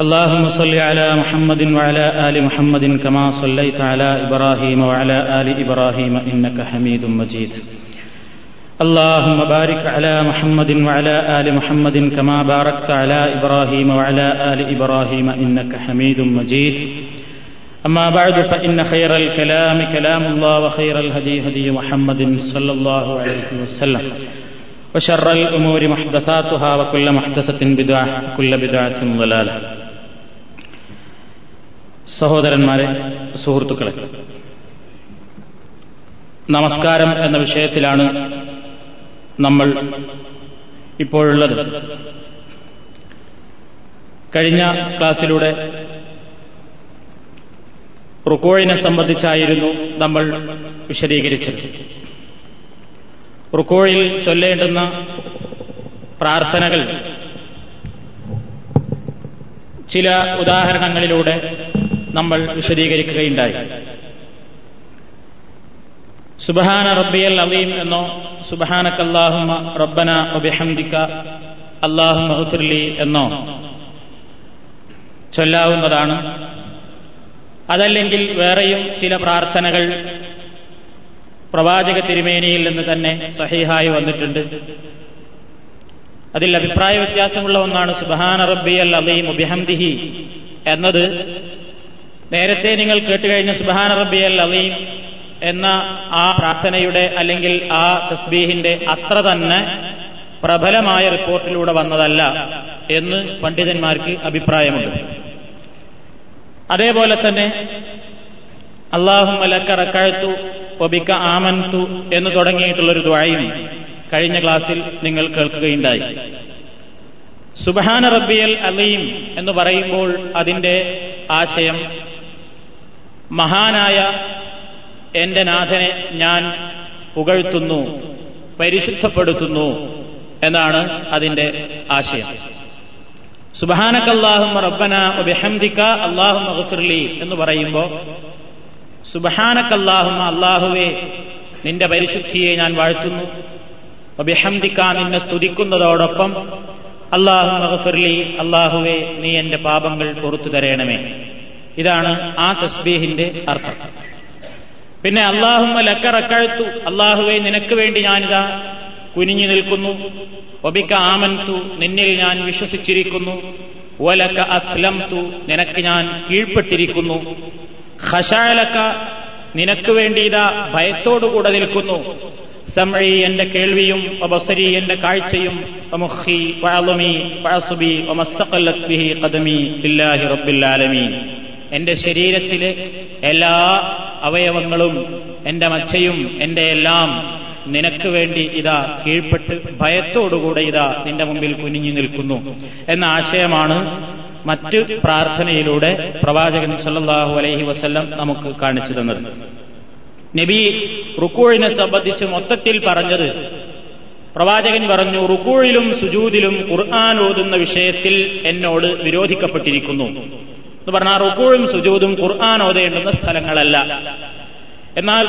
اللهم صل على محمد وعلى آل محمد كما صليت على إبراهيم وعلى آل إبراهيم إنك حميد مجيد. اللهم بارك على محمد وعلى آل محمد كما باركت على إبراهيم وعلى آل إبراهيم إنك حميد مجيد. أما بعد فإن خير الكلام كلام الله وخير الهدي هدي محمد صلى الله عليه وسلم. وشر الأمور محدثاتها وكل محدثة بدعة وكل بدعة ضلالة. സഹോദരന്മാരെ സുഹൃത്തുക്കളെ. നമസ്കാരം എന്ന വിഷയത്തിലാണ് നമ്മൾ ഇപ്പോഴുള്ളത്. കഴിഞ്ഞ ക്ലാസ്സിലൂടെ റുക്കോഴിനെ സംബന്ധിച്ചായിരുന്നു നമ്മൾ വിശദീകരിച്ചത്. റുക്കോഴിൽ ചൊല്ലേണ്ടുന്ന പ്രാർത്ഥനകൾ ചില ഉദാഹരണങ്ങളിലൂടെ നമ്മൾ വിശദീകരിക്കുകയുണ്ടായി. സുബഹാന റബ്ബിയൽ അലീം എന്നോ സുബഹാനക്കല്ലാഹുമ റബ്ബന ഒബിഹംദിക്ക അള്ളാഹു ഹുഫിർലി എന്നോ ചൊല്ലാവുന്നതാണ്. അതല്ലെങ്കിൽ വേറെയും ചില പ്രാർത്ഥനകൾ പ്രവാചക തിരുമേനിയിൽ നിന്ന് തന്നെ സഹിഹായി വന്നിട്ടുണ്ട്. അതിൽ അഭിപ്രായ വ്യത്യാസമുള്ള ഒന്നാണ് സുബഹാന റബ്ബിയൽ അലീം ഒബിഹംദിഹി എന്നത് നേരത്തെ നിങ്ങൾ കേട്ടുകഴിഞ്ഞ റബ്ബി റബ്ബിയൽ അലീം എന്ന ആ പ്രാർത്ഥനയുടെ അല്ലെങ്കിൽ ആ തസ്ബീഹിന്റെ അത്ര തന്നെ പ്രബലമായ റിപ്പോർട്ടിലൂടെ വന്നതല്ല എന്ന് പണ്ഡിതന്മാർക്ക് അഭിപ്രായമുണ്ട്. അതേപോലെ തന്നെ അള്ളാഹും അലക്കറക്കഴത്തു ഒബിക്ക ആമൻതു എന്ന് തുടങ്ങിയിട്ടുള്ളൊരു ദ്വായും കഴിഞ്ഞ ക്ലാസ്സിൽ നിങ്ങൾ കേൾക്കുകയുണ്ടായി. സുബഹാന റബ്ബിയൽ അലീം എന്ന് പറയുമ്പോൾ അതിന്റെ ആശയം മഹാനായ എന്റെ നാഥനെ ഞാൻ പുകഴ്ത്തുന്നു പരിശുദ്ധപ്പെടുത്തുന്നു എന്നാണ് അതിന്റെ ആശയം. സുബഹാനക്കല്ലാഹും റബ്ബന ബിഹംദിക അള്ളാഹു ഗഫിർലി എന്ന് പറയുമ്പോൾ സുബഹാനക്കല്ലാഹും അള്ളാഹുവെ നിന്റെ പരിശുദ്ധിയെ ഞാൻ വാഴ്ത്തുന്നു. ബിഹംദിക്ക നിന്നെ സ്തുതിക്കുന്നതോടൊപ്പം അള്ളാഹു മഹഫിർലി അള്ളാഹുവെ നീ എന്റെ പാപങ്ങൾ പുറത്തു തരയണമേ ഇതാണ് ആ തസ്ബീഹിന്റെ അർത്ഥം. പിന്നെ അള്ളാഹുമ്മ ലക്കറക്കഴുത്തു അള്ളാഹുവെ നിനക്ക് വേണ്ടി ഞാനിതാ കുനിഞ്ഞു നിൽക്കുന്നു. ഒബിക്ക ആമൻതു നിന്നിൽ ഞാൻ വിശ്വസിച്ചിരിക്കുന്നു. ഒലക്ക അസ്ലം തു നിനക്ക് ഞാൻ കീഴ്പ്പെട്ടിരിക്കുന്നു. ഹഷാലക്ക നിനക്ക് വേണ്ടി ഇതാ ഭയത്തോടുകൂടെ നിൽക്കുന്നു. സമഴി എന്റെ കേൾവിയും ഒബസരി എന്റെ കാഴ്ചയും മുഖി പഴലുമി പഴസുബി ബിഹി ഖദമി ഇല്ലാഹി റബ്ബിൽ ആലമീൻ. എന്റെ ശരീരത്തിലെ എല്ലാ അവയവങ്ങളും എന്റെ മച്ചയും എന്റെ എല്ലാം നിനക്ക് വേണ്ടി ഇതാ കീഴ്പ്പെട്ട് ഭയത്തോടുകൂടെ ഇതാ നിന്റെ മുമ്പിൽ കുനിഞ്ഞു നിൽക്കുന്നു എന്ന ആശയമാണ് മറ്റ് പ്രാർത്ഥനയിലൂടെ പ്രവാചകൻ സല്ലാഹു അലൈഹി വസ്ല്ലം നമുക്ക് കാണിച്ചു തന്നത്. നബി റുക്കൂഴിനെ സംബന്ധിച്ച് മൊത്തത്തിൽ പറഞ്ഞത് പ്രവാചകൻ പറഞ്ഞു റുക്കൂഴിലും സുജൂദിലും ഖുർആൻ ഓതുന്ന വിഷയത്തിൽ എന്നോട് വിരോധിക്കപ്പെട്ടിരിക്കുന്നു. എന്ന് പറഞ്ഞാൽ റുക്കൂഴും സുജൂദും ഖുർആൻ ഓതേണ്ടുന്ന സ്ഥലങ്ങളല്ല. എന്നാൽ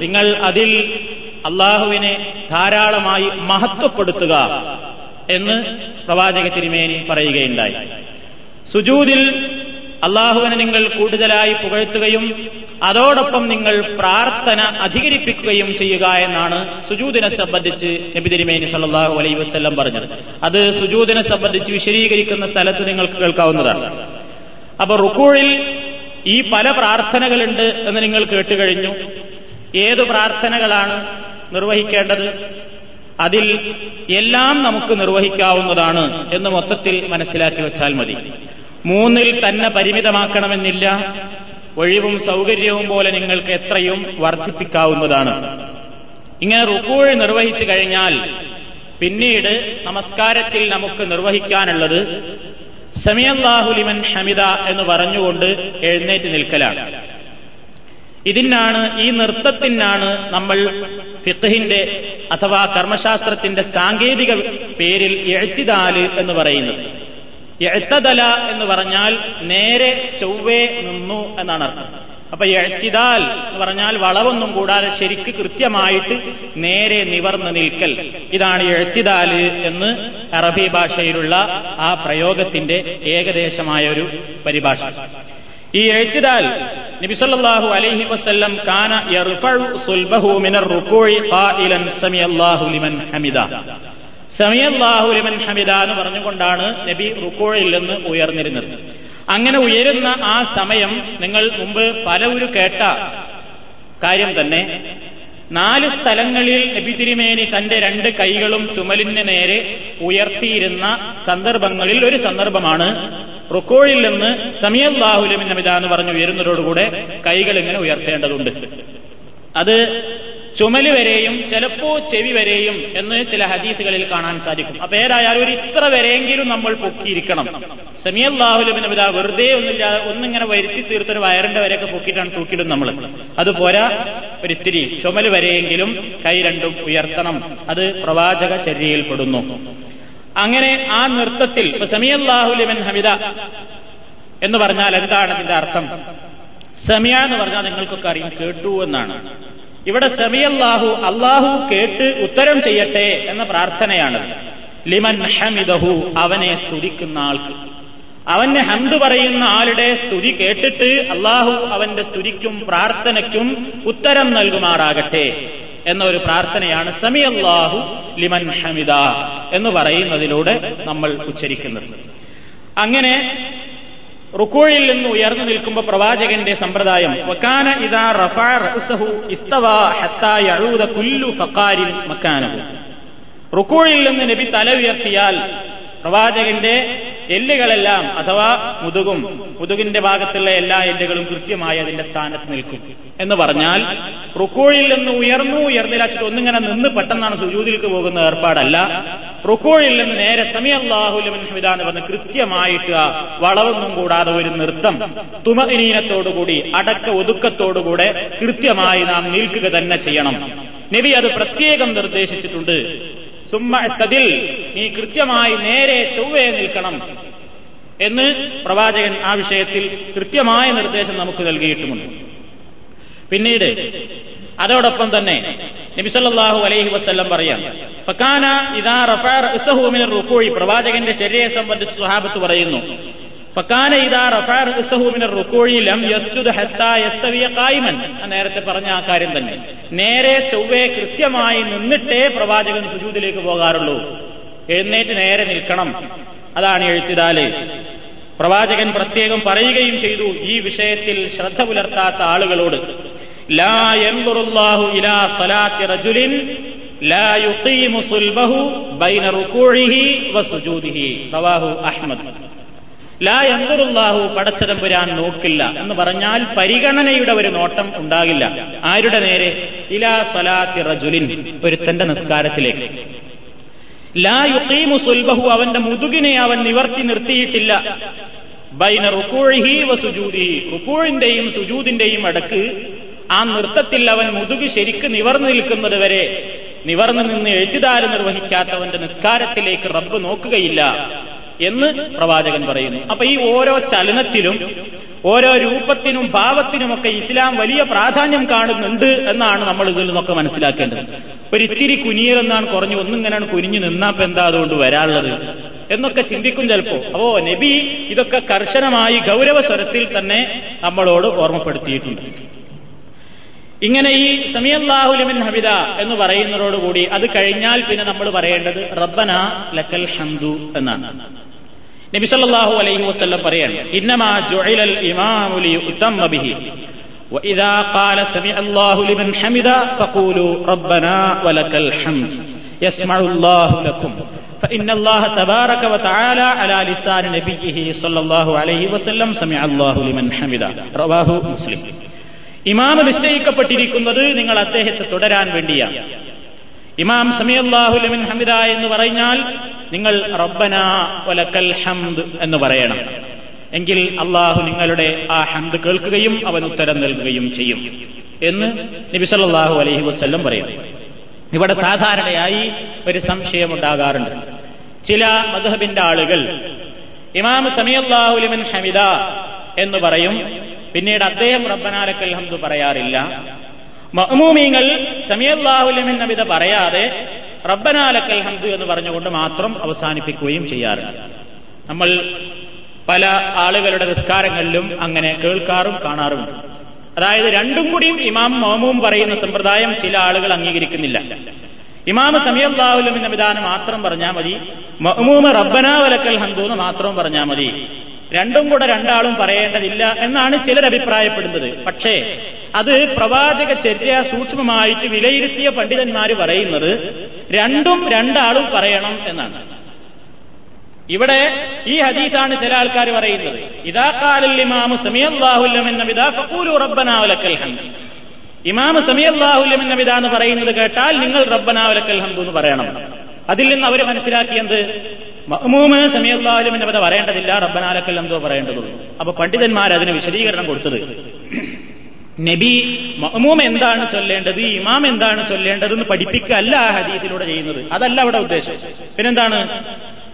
നിങ്ങൾ അതിൽ അള്ളാഹുവിനെ ധാരാളമായി മഹത്വപ്പെടുത്തുക എന്ന് പ്രവാചക തിരുമേനി പറയുകയുണ്ടായി. സുജൂദിൽ അള്ളാഹുവിനെ നിങ്ങൾ കൂടുതലായി പുകഴ്ത്തുകയും അതോടൊപ്പം നിങ്ങൾ പ്രാർത്ഥന അധികരിപ്പിക്കുകയും ചെയ്യുക എന്നാണ് സുജൂദിനെ സംബന്ധിച്ച് നബി തിരുമേനി സല്ലാഹു അലൈ വസ്ല്ലം പറഞ്ഞത്. അത് സുജൂദിനെ സംബന്ധിച്ച് വിശദീകരിക്കുന്ന സ്ഥലത്ത് നിങ്ങൾക്ക് കേൾക്കാവുന്നതാണ്. അപ്പൊ റുക്കൂഴിൽ ഈ പല പ്രാർത്ഥനകളുണ്ട് എന്ന് നിങ്ങൾ കേട്ടുകഴിഞ്ഞു ഏതു പ്രാർത്ഥനകളാണ് നിർവഹിക്കേണ്ടത്? അതിൽ എല്ലാം നമുക്ക് നിർവഹിക്കാവുന്നതാണ് എന്ന് മൊത്തത്തിൽ മനസ്സിലാക്കി വെച്ചാൽ മതി. മൂന്നിൽ തന്നെ പരിമിതമാക്കണമെന്നില്ല. ഒഴിവും സൗകര്യവും പോലെ നിങ്ങൾക്ക് എത്രയും വർദ്ധിപ്പിക്കാവുന്നതാണ്. ഇങ്ങനെ റുക്കൂഴ് നിർവഹിച്ചു കഴിഞ്ഞാൽ പിന്നീട് നമസ്കാരത്തിൽ നമുക്ക് നിർവഹിക്കാനുള്ളത് സമിയല്ലാഹുലിമൻ ഹമിദ എന്ന് പറഞ്ഞുകൊണ്ട് എഴുന്നേറ്റ് നിൽക്കലാണ്. ഇതിനാണ് ഈ നൃത്തത്തിനാണ് നമ്മൾ ഫിഖഹിന്റെ അഥവാ കർമ്മശാസ്ത്രത്തിന്റെ സാങ്കേതിക പേരിൽ എഴുത്തിദാൽ എന്ന് പറയുന്നത്. എഴുത്തതല എന്ന് പറഞ്ഞാൽ നേരെ ചൊവ്വേ നിന്നു എന്നാണ് അർത്ഥം. അപ്പൊ എഴുത്തിതാൽ എന്ന് പറഞ്ഞാൽ വളവൊന്നും കൂടാതെ ശരിക്ക് കൃത്യമായിട്ട് നേരെ നിവർന്ന് നിൽക്കൽ. ഇതാണ് എഴുത്തിതാൽ എന്ന് അറബി ഭാഷയിലുള്ള ആ പ്രയോഗത്തിന്റെ ഏകദേശമായ ഒരു പരിഭാഷ. ഈ എഴുത്തിതാൽ നബിസല്ലാഹു അലൈഹി വസ്ല്ലം കാന സുൽബഹു മിനർ ലിമൻ ഹമിദ. സമിയല്ലാഹു ലിമൻ ഹമിദ എന്ന് പറഞ്ഞുകൊണ്ടാണ് നബി റുക്കോഴയിൽ നിന്ന് ഉയർന്നിരുന്നത്. അങ്ങനെ ഉയരുന്ന ആ സമയം നിങ്ങൾ മുമ്പ് പലവരു കേട്ട കാര്യം തന്നെ. നാല് സ്ഥലങ്ങളിൽ നബി തിരുമേനി തന്റെ രണ്ട് കൈകളും ചുമലിന് നേരെ ഉയർത്തിയിരുന്ന സന്ദർഭങ്ങളിൽ ഒരു സന്ദർഭമാണ് റുക്കോഴിൽ നിന്ന് സമിയല്ലാഹുലമിൻ ഹമിദ എന്ന് പറഞ്ഞു ഉയരുന്നതോടുകൂടെ കൈകൾ ഇങ്ങനെ ഉയർത്തേണ്ടതുണ്ട്. അത് ചുമൽ വരെയും ചിലപ്പോ ചെവി വരെയും എന്ന് ചില ഹദീസുകളിൽ കാണാൻ സാധിക്കും. അപ്പൊ ഏതായാലും ഒരു ഇത്ര വരെയെങ്കിലും നമ്മൾ പൊക്കിയിരിക്കണം. സെമിയല്ലാഹുലബിൻ നബിത വെറുതെ ഒന്നില്ലാതെ ഒന്നിങ്ങനെ വരുത്തി തീർത്തൊരു വയറിന്റെ വരെയൊക്കെ പൊക്കിയിട്ടാണ് തൂക്കിയിടും നമ്മൾ അതുപോരാ ഒരിത്തിരി ചുമൽ വരെയെങ്കിലും കൈ രണ്ടും ഉയർത്തണം. അത് പ്രവാചക ചര്യയിൽപ്പെടുന്നു അങ്ങനെ ആ നൃത്തത്തിൽ ഇപ്പൊ സമിയല്ലാഹുലിബൻ ഹമിദ എന്ന് പറഞ്ഞാൽ എന്താണ് ഇതിന്റെ അർത്ഥം? സമിയ എന്ന് പറഞ്ഞാൽ നിങ്ങൾക്കൊക്കെ അറിയാം കേട്ടു എന്നാണ്. ഇവിടെ സമിയല്ലാഹു അള്ളാഹു കേട്ട് ഉത്തരം ചെയ്യട്ടെ എന്ന പ്രാർത്ഥനയാണ് ലിമൻ ഹമിദഹു അവനെ സ്തുതിക്കുന്ന ആൾക്ക്. അവന് ഹന്തു പറയുന്ന ആളുടെ സ്തുതി കേട്ടിട്ട് അള്ളാഹു അവന്റെ സ്തുതിക്കും പ്രാർത്ഥനയ്ക്കും ഉത്തരം നൽകുമാറാകട്ടെ എന്ന ഒരു പ്രാർത്ഥനയാണ് സമിയല്ലാഹു ലിമൻ ഹമിദ എന്ന് പറയുന്നതിലൂടെ നമ്മൾ ഉച്ചരിക്കുന്നത്. അങ്ങനെ റുക്കോയിൽ നിന്ന് ഉയർന്നു നിൽക്കുമ്പോൾ പ്രവാചകന്റെ സമ്പ്രദായം വക്കാന കുല്ലു മക്കാനഹു. നിന്ന് നബി തല ഉയർത്തിയാൽ പ്രവാചകന്റെ എല്ലുകളെല്ലാം അഥവാ മുതുകും മുതുകിന്റെ ഭാഗത്തുള്ള എല്ലാ എല്ലുകളും കൃത്യമായി അതിന്റെ സ്ഥാനത്ത് നിൽക്കും. എന്ന് പറഞ്ഞാൽ റുക്കോഴിൽ നിന്ന് ഉയർന്നു ഉയർന്നിലാച്ചിട്ട് ഒന്നിങ്ങനെ നിന്ന് പെട്ടെന്നാണ് സുജൂതിലേക്ക് പോകുന്ന ഏർപ്പാടല്ല. റുക്കോഴിൽ നിന്ന് നേരെ സമയ ഹമിദ എന്ന് പറഞ്ഞ് കൃത്യമായിട്ട് വളവൊന്നും കൂടാതെ ഒരു നൃത്തം. തുമനീനത്തോടുകൂടി അടക്ക ഒതുക്കത്തോടുകൂടെ കൃത്യമായി നാം നിൽക്കുക തന്നെ ചെയ്യണം. നബി അത് പ്രത്യേകം നിർദ്ദേശിച്ചിട്ടുണ്ട്. സുമ്മത്തിൽ നീ കൃത്യമായി നേരെ ചൊവ്വേ നിൽക്കണം എന്ന് പ്രവാചകൻ ആ വിഷയത്തിൽ കൃത്യമായ നിർദ്ദേശം നമുക്ക് നൽകിയിട്ടുമുണ്ട്. പിന്നീട് അതോടൊപ്പം തന്നെ നബിസല്ലാഹു അലൈഹി വസ്ല്ലം പറയാം ഫക്കാന ഇതാ റഫാർ റുക്കോഴി പ്രവാചകന്റെ ചര്യയെ സംബന്ധിച്ച് സുഹാബത്ത് പറയുന്നു യസ്തുദ് ഹത്താ നേരത്തെ പറഞ്ഞ ആ കാര്യം തന്നെ. നേരെ ചൊവ്വെ കൃത്യമായി നിന്നിട്ടേ പ്രവാചകൻ സുജൂതിലേക്ക് പോകാറുള്ളൂ. എഴുന്നേറ്റ് നേരെ നിൽക്കണം. അതാണ് എഴുത്തിടാൽ പ്രവാചകൻ പ്രത്യേകം പറയുകയും ചെയ്തു ഈ വിഷയത്തിൽ ശ്രദ്ധ പുലർത്താത്ത ആളുകളോട്. ലാ ഇലാ സലാത്തി റജുലിൻ ലാ ബൈന വസുജൂദിഹി അഹ്മദ്. ലാ യൻദുറുല്ലാഹു പടച്ചതമ്പുരാൻ നോക്കില്ല എന്ന് പറഞ്ഞാൽ പരിഗണനയുടെ ഒരു നോട്ടം ഉണ്ടാകില്ല. ആരുടെ നേരെ? ഇലാ സലാത്തി റജുലിൻ ഒരുത്തന്റെ നിസ്കാരത്തിലേക്ക്. ലാ യുക്കീമു സുൽബഹു അവന്റെ മുതുകിനെ അവൻ നിവർത്തി നിർത്തിയിട്ടില്ല. ബൈന റുക്കൂഴി വസുജൂതി റുക്കൂഴിന്റെയും സുജൂതിന്റെയും അടുക്ക് ആ നൃത്തത്തിൽ അവൻ മുതുക് ശരിക്ക് നിവർന്നു നിൽക്കുന്നത് വരെ നിവർന്നു നിന്ന് എഴുത്തുദാര് നിർവഹിക്കാത്തവന്റെ നിസ്കാരത്തിലേക്ക് റബ്ബ് നോക്കുകയില്ല. എന്ന് പ്രവാചകൻ പറയുന്നു. അപ്പൊ ഈ ഓരോ ചലനത്തിലും ഓരോ രൂപത്തിനും ഭാവത്തിനുമൊക്കെ ഇസ്ലാം വലിയ പ്രാധാന്യം കാണുന്നുണ്ട് എന്നാണ് നമ്മൾ ഇതിൽ നിന്നൊക്കെ മനസ്സിലാക്കേണ്ടത്. ഒരിത്തിരി കുനിയലെന്നാണ് കുറഞ്ഞു ഒന്നിങ്ങനെയാണ് കുനിഞ്ഞു നിന്നാപ്പോ എന്താ അതുകൊണ്ട് വരാനുള്ളത്? എന്നൊക്കെ ചിന്തിക്കും ചിലപ്പോ. അപ്പോ നബി ഇതൊക്കെ കർശനമായി ഗൗരവ സ്വരത്തിൽ തന്നെ നമ്മളോട് ഓർമ്മപ്പെടുത്തിയിട്ടുണ്ട്. ഇങ്ങനെ ഈ സമിയല്ലാഹുലിമിൻ ഹബിത എന്ന് പറയുന്നതോടുകൂടി അത് കഴിഞ്ഞാൽ പിന്നെ നമ്മൾ പറയേണ്ടത് റബ്ബന ലക്കൽ ഹംദു എന്നാണ്. നബി സല്ലല്ലാഹു അലൈഹി വസല്ലം പറയാണ് ഇന്നമാ ജുഇലൽ ഇമാമു ലിയുതമ്മ ബിഹി وإذا قال سمع الله لمن حمد فقولوا ربنا ولك الحمد يسمع الله لكم فإن الله تبارك وتعالى على لسان نبيه صلى الله عليه وسلم سمع الله لمن حمد رواه مسلم ഇമാമ് നിശ്ചയിക്കപ്പെട്ടിരിക്കുന്നത് നിങ്ങൾ അദ്ദേഹത്തെ തുടരാൻ വേണ്ടിയാണ് ഇമാം സമിയല്ലാഹുലമിൻ ഹമിദ എന്ന് പറഞ്ഞാൽ നിങ്ങൾ റബ്ബന വലക്കൽ ഹംദ് എന്ന് പറയണം. എങ്കിൽ അള്ളാഹു നിങ്ങളുടെ ആ ഹംദ് കേൾക്കുകയും അവൻ ഉത്തരം നൽകുകയും ചെയ്യും എന്ന് നബിസല്ലാഹു അലഹി വസ്ല്ലം വസല്ലം പറയുന്നു ഇവിടെ സാധാരണയായി ഒരു സംശയമുണ്ടാകാറുണ്ട് ചില മധുഹബിന്റെ ആളുകൾ ഇമാം സമിയല്ലാഹുലിമിൻ ഹമിദ എന്ന് പറയും. പിന്നീട് അദ്ദേഹം റബ്ബനാലക്കൽ ഹംദ് പറയാറില്ല. മഹ്മൂമീങ്ങൾ സമിയല്ലാഹുലമിൻ നബിത പറയാതെ റബ്ബനാലക്കൽ ഹംദു എന്ന് പറഞ്ഞുകൊണ്ട് മാത്രം അവസാനിപ്പിക്കുകയും ചെയ്യാറുണ്ട്. നമ്മൾ പല ആളുകളുടെ നിസ്കാരങ്ങളിലും അങ്ങനെ കേൾക്കാറും കാണാറുമുണ്ട്. അതായത് രണ്ടും കൂടിയും ഇമാം മോമും പറയുന്ന സമ്പ്രദായം ചില ആളുകൾ അംഗീകരിക്കുന്നില്ല. ഇമാമ സമയല്ലാഹുലമിൻ വിധാനം മാത്രം പറഞ്ഞാൽ മതി മഹ്മൂമ റബ്ബനാവലക്കൽ ഹന്തു എന്ന് മാത്രം പറഞ്ഞാൽ മതി. രണ്ടും കൂടെ രണ്ടാളും പറയേണ്ടതില്ല എന്നാണ് ചിലർ അഭിപ്രായപ്പെടുന്നത്. പക്ഷേ അത് പ്രവാചക ചര്യ സൂക്ഷ്മമായിട്ട് വിലയിരുത്തിയ പണ്ഡിതന്മാർ പറയുന്നത് രണ്ടും രണ്ടാളും പറയണം എന്നാണ്. ഇവിടെ ഈ ഹദീസാണ് ചില ആൾക്കാർ പറയുന്നത്. ഇതാ കാലിമാമു സമയല്ലാഹുല്ലം എന്ന വിധാ ഫക്കൂലു റബ്ബനാവലക്കൽ ഹംദ്. ഇമാമ് സമയല്ലാഹുല്ലം എന്ന വിധ എന്ന് പറയുന്നത് കേട്ടാൽ നിങ്ങൾ റബ്ബനാവലക്കൽ ഹംബു എന്ന് പറയണം. അതിൽ നിന്ന് അവർ മനസ്സിലാക്കിയത് മഹ്മൂമ് സമയല്ലാഹുലം എന്ന കഥ പറയേണ്ടതില്ല റബ്ബനാലക്കൽ എന്തോ പറയേണ്ടതുള്ളൂ. അപ്പൊ പണ്ഡിതന്മാർ അതിന് വിശദീകരണം കൊടുത്തത്. നബി മഹ്മൂം എന്താണ് ചൊല്ലേണ്ടത് ഇമാം എന്താണ് ചൊല്ലേണ്ടത് എന്ന് പഠിപ്പിക്കല്ല ആ ഹദീസിലൂടെ ചെയ്യുന്നത്. അതല്ല അവിടെ ഉദ്ദേശം. പിന്നെന്താണ്?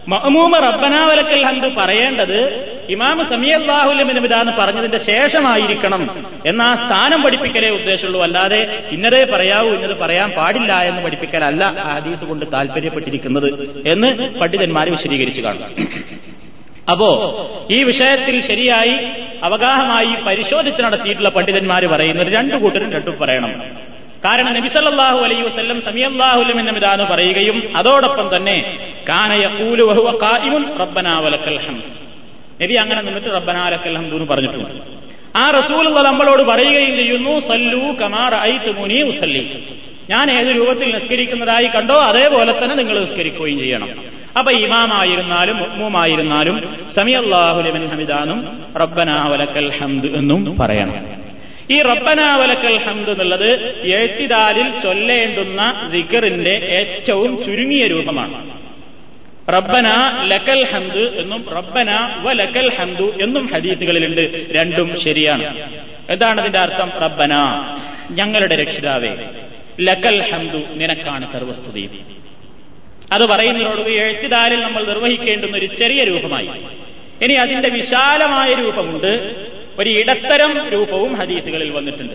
മഹ്മൂമ റബ്ബനാവലക്കൽ ഹന്ത് പറയേണ്ടത് ഇമാമ് വിടാന്ന് പറഞ്ഞതിന്റെ ശേഷമായിരിക്കണം എന്ന ആ സ്ഥാനം പഠിപ്പിക്കലേ ഉദ്ദേശമുള്ളൂ. അല്ലാതെ ഇന്നതേ പറയാവൂ ഇന്നത് പറയാൻ പാടില്ല എന്ന് പഠിപ്പിക്കലല്ല ആ ഹദീസ് കൊണ്ട് താല്പര്യപ്പെട്ടിരിക്കുന്നത് എന്ന് പണ്ഡിതന്മാർ വിശദീകരിച്ചു കാണും. അപ്പോ ഈ വിഷയത്തിൽ ശരിയായി അവഗാഹമായി പരിശോധിച്ച് നടത്തിയിട്ടുള്ള പണ്ഡിതന്മാർ പറയുന്നത് രണ്ടു കൂട്ടരും രണ്ടു പറയണം. കാരണം നബി സല്ലല്ലാഹു അലൈഹി വസല്ലം സമയല്ലാഹുലം എന്ന മിതാന്ന് പറയുകയും അതോടൊപ്പം തന്നെ കാനയൂലു വഹുവ ഖായിമുൻ റബ്ബനാ വലക്കൽ ഹംദ് നബി അങ്ങനെ നിന്നിട്ട് റബ്ബനാ ലക്കൽ ഹംദ് എന്ന് പറഞ്ഞിട്ടുണ്ട്. ആ റസൂൽ നമ്മളോട് പറയുകയും ചെയ്യുന്നു സല്ലു കമാർ ഐത്തുമുനി ഉസല്ലി. ഞാൻ ഏത് രൂപത്തിൽ നിസ്കരിക്കുന്നതായി കണ്ടോ അതേപോലെ തന്നെ നിങ്ങൾ നിസ്കരിക്കുകയും ചെയ്യണം. അപ്പൊ ഇമാമായിരുന്നാലും മുഹ്മുമായിരുന്നാലും സമയല്ലാഹുലമിൻ ഹമിദാനും റബ്ബനാവലക്കൽ ഹംദ് എന്നും പറയണം. ഈ റബ്ബനാവലക്കൽ ഹംദ് എന്നുള്ളത് എഴുത്തിദാലിൽ ചൊല്ലേണ്ടുന്ന ദിക്കറിന്റെ ഏറ്റവും ചുരുങ്ങിയ രൂപമാണ്. റബ്ബന ലക്കൽ ഹന്ത് എന്നും റബ്ബന വ ലക്കൽ ഹന്തു എന്നും ഹദീസുകളിലുണ്ട്. രണ്ടും ശരിയാണ്. എന്താണ് അതിന്റെ അർത്ഥം. റബ്ബന ഞങ്ങളുടെ രക്ഷിതാവേ. ലക്കൽ ഹന്തു നിനക്കാണ് സർവസ്തുതി. അത് പറയുന്നതിനോട് എഴുത്തിദാലിൽ നമ്മൾ നിർവഹിക്കേണ്ടുന്ന ഒരു ചെറിയ രൂപമായി. ഇനി അതിന്റെ വിശാലമായ രൂപമുണ്ട്. ഒരു ഇടത്തരം രൂപവും ഹദീസുകളിൽ വന്നിട്ടുണ്ട്.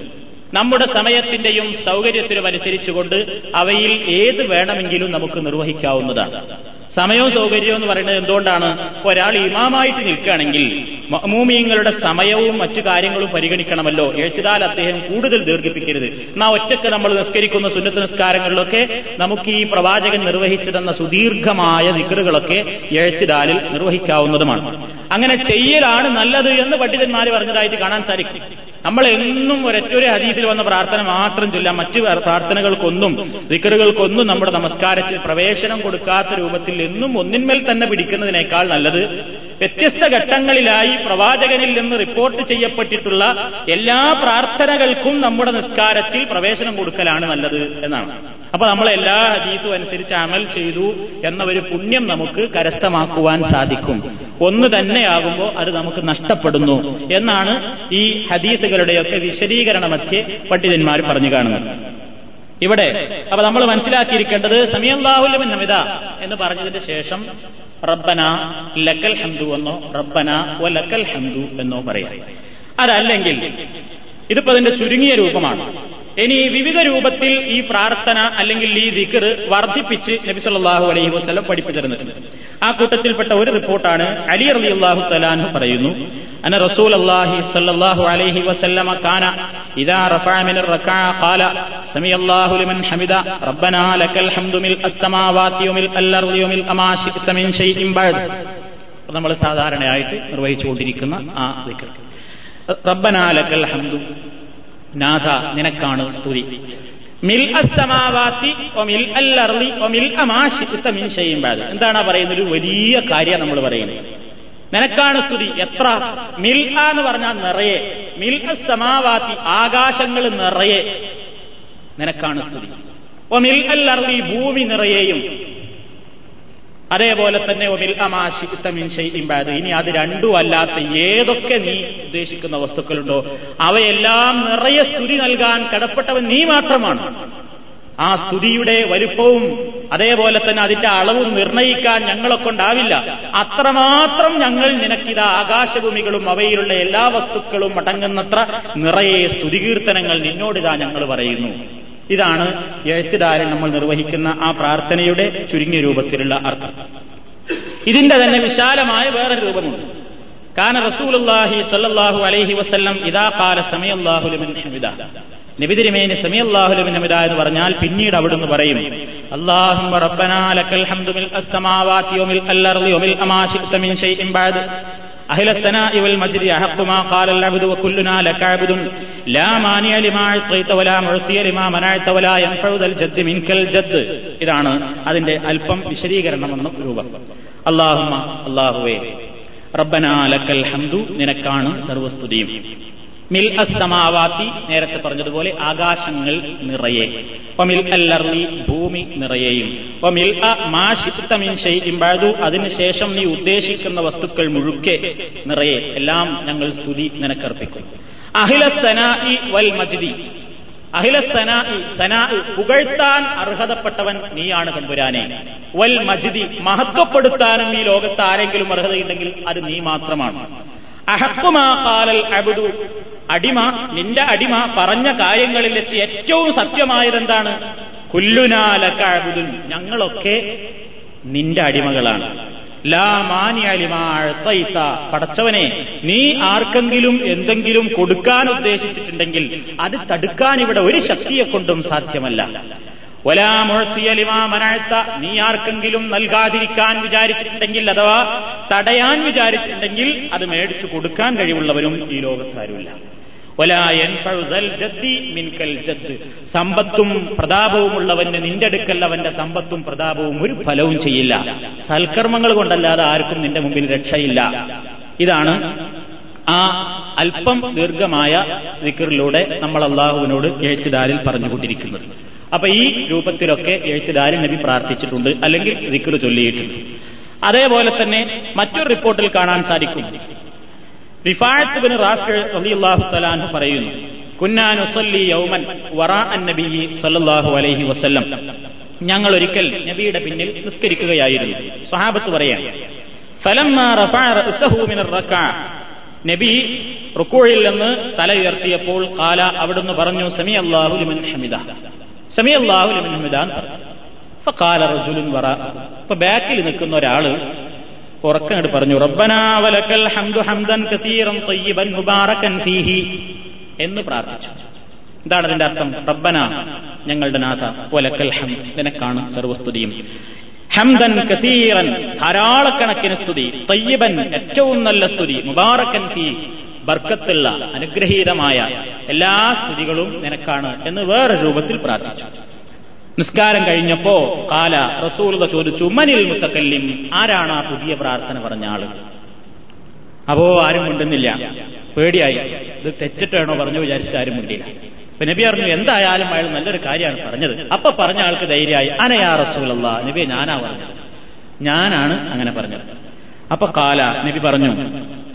നമ്മുടെ സമയത്തിന്റെയും സൗകര്യത്തിനും അനുസരിച്ചുകൊണ്ട് അവയിൽ ഏത് വേണമെങ്കിലും നമുക്ക് നിർവഹിക്കാവുന്നതാണ്. സമയവും സൗകര്യവും എന്ന് പറയുന്നത് എന്തുകൊണ്ടാണ്? ഒരാൾ ഇമാമായിട്ട് നിൽക്കുകയാണെങ്കിൽ മമൂമിയങ്ങളുടെ സമയവും മറ്റു കാര്യങ്ങളും പരിഗണിക്കണമല്ലോ. എഴുത്തുകാൽ അദ്ദേഹം കൂടുതൽ ദീർഘിപ്പിക്കരുത്. എന്നാ ഒറ്റയ്ക്ക് നമ്മൾ നിസ്കരിക്കുന്ന സുന്നത്ത് നിസ്കാരങ്ങളിലൊക്കെ നമുക്ക് ഈ പ്രവാചകൻ നിർവഹിച്ചു തന്ന സുദീർഘമായ നിക്കറുകളൊക്കെ എഴുത്തുകാലിൽ നിർവഹിക്കാവുന്നതുമാണ്. അങ്ങനെ ചെയ്യലാണ് നല്ലത് എന്ന് പണ്ഡിതന്മാർ പറഞ്ഞതായിട്ട് കാണാൻ സാധിക്കും. നമ്മൾ എന്നും ഒരൊറ്റൊരു ഹദീസിൽ വന്ന പ്രാർത്ഥന മാത്രം ചൊല്ലാം മറ്റ് പ്രാർത്ഥനകൾക്കൊന്നും ദിക്കറുകൾക്കൊന്നും നമ്മുടെ നമസ്കാരത്തിൽ പ്രവേശനം കൊടുക്കാത്ത രൂപത്തിൽ എന്നും ഒന്നിന്മേൽ തന്നെ പിടിക്കുന്നതിനേക്കാൾ നല്ലത് വ്യത്യസ്ത ഘട്ടങ്ങളിലായി പ്രവാചകനിൽ നിന്ന് റിപ്പോർട്ട് ചെയ്യപ്പെട്ടിട്ടുള്ള എല്ലാ പ്രാർത്ഥനകൾക്കും നമ്മുടെ നിസ്കാരത്തിൽ പ്രവേശനം കൊടുക്കലാണ് നല്ലത് എന്നാണ്. അപ്പൊ നമ്മൾ എല്ലാ ഹദീസും അനുസരിച്ച് അമൽ ചെയ്തു എന്ന ഒരു പുണ്യം നമുക്ക് കരസ്ഥമാക്കുവാൻ സാധിക്കും. ഒന്ന് തന്നെയാകുമ്പോൾ അത് നമുക്ക് നഷ്ടപ്പെടുന്നു എന്നാണ് ഈ ഹദീസുകളുടെയൊക്കെ വിശദീകരണ മധ്യേ പണ്ഡിതന്മാർ പറഞ്ഞു കാണുന്നത്. ഇവിടെ അപ്പൊ നമ്മൾ മനസ്സിലാക്കിയിരിക്കേണ്ടത് സമയം നമിത എന്ന് പറഞ്ഞതിന് ശേഷം റബ്ബന ലക്കൽ ഹംദു എന്നോ റബ്ബന ഒ ലക്കൽ ഹംദു എന്നോ പറയാം. അതല്ലെങ്കിൽ ഇതിപ്പോ അതിന്റെ ചുരുങ്ങിയ രൂപമാണ്. ഇനി വിവിധ രൂപത്തിൽ ഈ പ്രാർത്ഥന അല്ലെങ്കിൽ ഈ ദിക്കർ വർദ്ധിപ്പിച്ച് നബി സല്ലാഹു അലൈഹി വസ്ലം പഠിപ്പിച്ചിരുന്നിട്ടുണ്ട് ആ കൂട്ടത്തിൽപ്പെട്ട ഒരു റിപ്പോർട്ടാണ് അലി അലി അള്ളാഹു തലാൻഹു പറയുന്നു. അന റസൂൽ അള്ളാഹി സല്ലല്ലാഹു അലൈഹി വസല്ലമ കാന ഇദാ റഫഅ മിൻ റകഅ ഖാല സമി അല്ലാഹു ലിമൻ ഹമിദ റബ്ബനാ ലക്കൽ ഹംദു മിൽ അസ്സമാവാതി വമിൽ അൽ-അർദി വമിൽ അമാ ശിഅത മിൻ ഷൈഇൻ ബഅദ്. നമ്മൾ സാധാരണയായിട്ട് നിർവഹിച്ചുകൊണ്ടിരിക്കുന്ന ആ ദിക്ർ. റബ്ബനാ ലക്കൽ ഹംദു നാഥ നിനക്കാണ് സ്തുതി. മിൽ അസ്തമാവാത്തി ഒമിൽ ഷെയ്യുമ്പാത് എന്താണ് പറയുന്നത്? ഒരു വലിയ കാര്യം നമ്മൾ പറയുന്നത്. നിനക്കാണ് സ്തുതി. എത്ര? മിൽ എന്ന് പറഞ്ഞാൽ നിറയെ. മിൽ അസ്തമാവാത്തി ആകാശങ്ങൾ നിറയെ. നിനക്കാണ് സ്തുതി. ഒമിൽ അല്ലർലി ഭൂമി നിറയെയും. അതേപോലെ തന്നെ ഒമിൽ ഇനി അത് രണ്ടും അല്ലാത്ത ഏതൊക്കെ നീ ഉദ്ദേശിക്കുന്ന വസ്തുക്കളുണ്ടോ അവയെല്ലാം നിറയെ സ്തുതി നൽകാൻ കടപ്പെട്ടവൻ നീ മാത്രമാണ്. ആ സ്തുതിയുടെ വലുപ്പവും അതേപോലെ തന്നെ അതിന്റെ അളവും നിർണയിക്കാൻ ഞങ്ങളെ കൊണ്ടാവില്ല. അത്രമാത്രം ഞങ്ങൾ നിനക്കിതാ ആകാശഭൂമികളും അവയിലുള്ള എല്ലാ വസ്തുക്കളും അടങ്ങുന്നത്ര നിറയെ സ്തുതികീർത്തനങ്ങൾ നിന്നോടിതാ ഞങ്ങൾ പറയുന്നു. ഇതാണ് എഴുത്തുകാരൻ നമ്മൾ നിർവഹിക്കുന്ന ആ പ്രാർത്ഥനയുടെ ചുരുങ്ങിയ രൂപത്തിലുള്ള അർത്ഥം. ഇതിന്റെ തന്നെ വിശാലമായ വേറെ രൂപമുണ്ട്. കാന റസൂലുള്ളാഹി സല്ലല്ലാഹു അലൈഹി വസല്ലം ഇദാ ഖാല സമയല്ലാഹു ലിമൻ ഹമിദ. ലിമൻ എന്ന് പറഞ്ഞാൽ പിന്നീട് അവിടുന്ന് പറയും അല്ലാഹുമ്മ റബ്ബനാ ലക്കൽ ഹംദു മിൽ أهل الثناء والمجد أحق ما قال العبد وكلنا لك عبد لا مانع لما أعطيت ولا معطي لما منعت ولا ينفع ذا الجد منك الجد ഇതാണ് അതിന്റെ അല്പം വിശദീകരണം എന്ന രൂപം അള്ളാഹുമ അള്ളാഹുവേ റബ്ബന ലക്കൽ ഹംദു നിനക്കാണ് സർവസ്തുതിയും മിൽ അസമാവാത്തി നേരത്തെ പറഞ്ഞതുപോലെ ആകാശങ്ങൾ നിറയെ. ഒമിൽ അല്ലർലി ഭൂമി നിറയെയും. ഒമിൽ മാഷിത്തമിൻഷയിമ്പാതു അതിനുശേഷം നീ ഉദ്ദേശിക്കുന്ന വസ്തുക്കൾ മുഴുക്കെ നിറയെ. എല്ലാം ഞങ്ങൾ സ്തുതി നിനക്കർപ്പിക്കും. അഹില സനായി വൽ മജിദി. അഹില സനായി സനാ പുകഴ്ത്താൻ അർഹതപ്പെട്ടവൻ നീയാണ് തമ്പുരാനെ. വൽ മജിദി മഹത്വപ്പെടുത്താനും ഈ ലോകത്ത് ആരെങ്കിലും അർഹതയുണ്ടെങ്കിൽ അത് നീ മാത്രമാണ്. അഹക്കുമാ കാലൽ അബുദു. അടിമ നിന്റെ അടിമ പറഞ്ഞ കാര്യങ്ങളിൽ വെച്ച് ഏറ്റവും സത്യമായതെന്താണ്? കുല്ലുനാലക്കാബുദുൻ ഞങ്ങളൊക്കെ നിന്റെ അടിമകളാണ്. ലാ മാനിയലിമാഴ്ത്തൈത്ത പടച്ചവനെ നീ ആർക്കെങ്കിലും എന്തെങ്കിലും കൊടുക്കാൻ ഉദ്ദേശിച്ചിട്ടുണ്ടെങ്കിൽ അത് തടുക്കാൻ ഇവിടെ ഒരു ശക്തിയെ കൊണ്ടും സാധ്യമല്ല. ഒലാമുഴത്തിയലിമാ മനാഴ്ത്ത നീ ആർക്കെങ്കിലും നൽകാതിരിക്കാൻ വിചാരിച്ചിട്ടുണ്ടെങ്കിൽ അഥവാ തടയാൻ വിചാരിച്ചിട്ടുണ്ടെങ്കിൽ അത് മേടിച്ചു കൊടുക്കാൻ കഴിവുള്ളവരും ഈ ലോകത്താരുമില്ല. സമ്പത്തും പ്രതാപവുമുള്ളവന് നിന്റെ അടുക്കൽ അവന്റെ സമ്പത്തും പ്രതാപവും ഒരു ഫലവും ചെയ്യില്ല. സൽക്കർമ്മങ്ങൾ കൊണ്ടല്ലാതെ ആർക്കും നിന്റെ മുമ്പിൽ രക്ഷയില്ല. ഇതാണ് ആ അല്പം ദീർഘമായ ദിക്കറിലൂടെ നമ്മൾ അള്ളാഹുവിനോട് ഏറ്റുദാരിൽ പറഞ്ഞുകൊണ്ടിരിക്കുന്നത്. അപ്പൊ ഈ രൂപത്തിലൊക്കെ എഴുത്തുകാരൻ നബി പ്രാർത്ഥിച്ചിട്ടുണ്ട് അല്ലെങ്കിൽ ദിക്കറ് ചൊല്ലിയിട്ടുണ്ട്. അതേപോലെ തന്നെ മറ്റൊരു റിപ്പോർട്ടിൽ കാണാൻ സാധിക്കും. റിഫായത്ത് ബിൻ പറയുന്നു യൗമൻ വറാ സല്ലല്ലാഹു അലൈഹി വസല്ലം. ഞങ്ങൾ ഒരിക്കൽ നബിയുടെ പിന്നിൽ നിസ്കരിക്കുകയായിരുന്നു. സ്വഹാബത്ത് റക്അ നബി റുക്കോഴിൽ നിന്ന് തല ഉയർത്തിയപ്പോൾ കാല അവിടുന്ന് പറഞ്ഞു സമി അള്ളാഹു ഹമിദ. സമി അല്ലാഹു ലിമൻ ഹമിദ ഫഖാല റജുലുൻ വറാ. ഇപ്പൊ ബാക്കിൽ നിൽക്കുന്ന ഒരാൾ ഉറക്കങ്ങട് പറഞ്ഞു റബ്ബനാവലക്കൽ ഹംദു ഹംദൻ കസീറൻ തയ്യിബൻ മുബാറകൻ ഫീഹി എന്ന് പ്രാർത്ഥിച്ചു. എന്താണ് അതിന്റെ അർത്ഥം. റബ്ബന ഞങ്ങളുടെ നാഥ വലക്കൽ ഹംദ് നിനക്കാണ് സർവസ്തുതിയും. ഹംദൻ കസീറൻ ധാരാളക്കണക്കിന് സ്തുതി. തയ്യബൻ ഏറ്റവും നല്ല സ്തുതി മുബാറക്കൻ ഫീ ബർക്കത്തുള്ള അനുഗ്രഹീതമായ എല്ലാ സ്തുതികളും നിനക്കാണ് എന്ന് വേറെ രൂപത്തിൽ പ്രാർത്ഥിച്ചു. നിസ്കാരം കഴിഞ്ഞപ്പോ കാല റസൂലത ചോദിച്ചു മനിൽ മുത്തക്കല്ലിം? ആരാണ് ആ പുതിയ പ്രാർത്ഥന പറഞ്ഞ ആൾ? അപ്പോ ആരും കൊണ്ടുന്നില്ല പേടിയായി. ഇത് തെറ്റിട്ടാണോ പറഞ്ഞു വിചാരിച്ചിട്ട് ആരും മുണ്ടില്ല അപ്പൊ നബി പറഞ്ഞു എന്തായാലും അയാൾ നല്ലൊരു കാര്യമാണ് പറഞ്ഞത്. അപ്പൊ പറഞ്ഞ ആൾക്ക് ധൈര്യമായി അനയാ റസൂലല്ല നബി ഞാനാ പറഞ്ഞത്. ഞാനാണ് അങ്ങനെ പറഞ്ഞത്. അപ്പൊ കാല നബി പറഞ്ഞു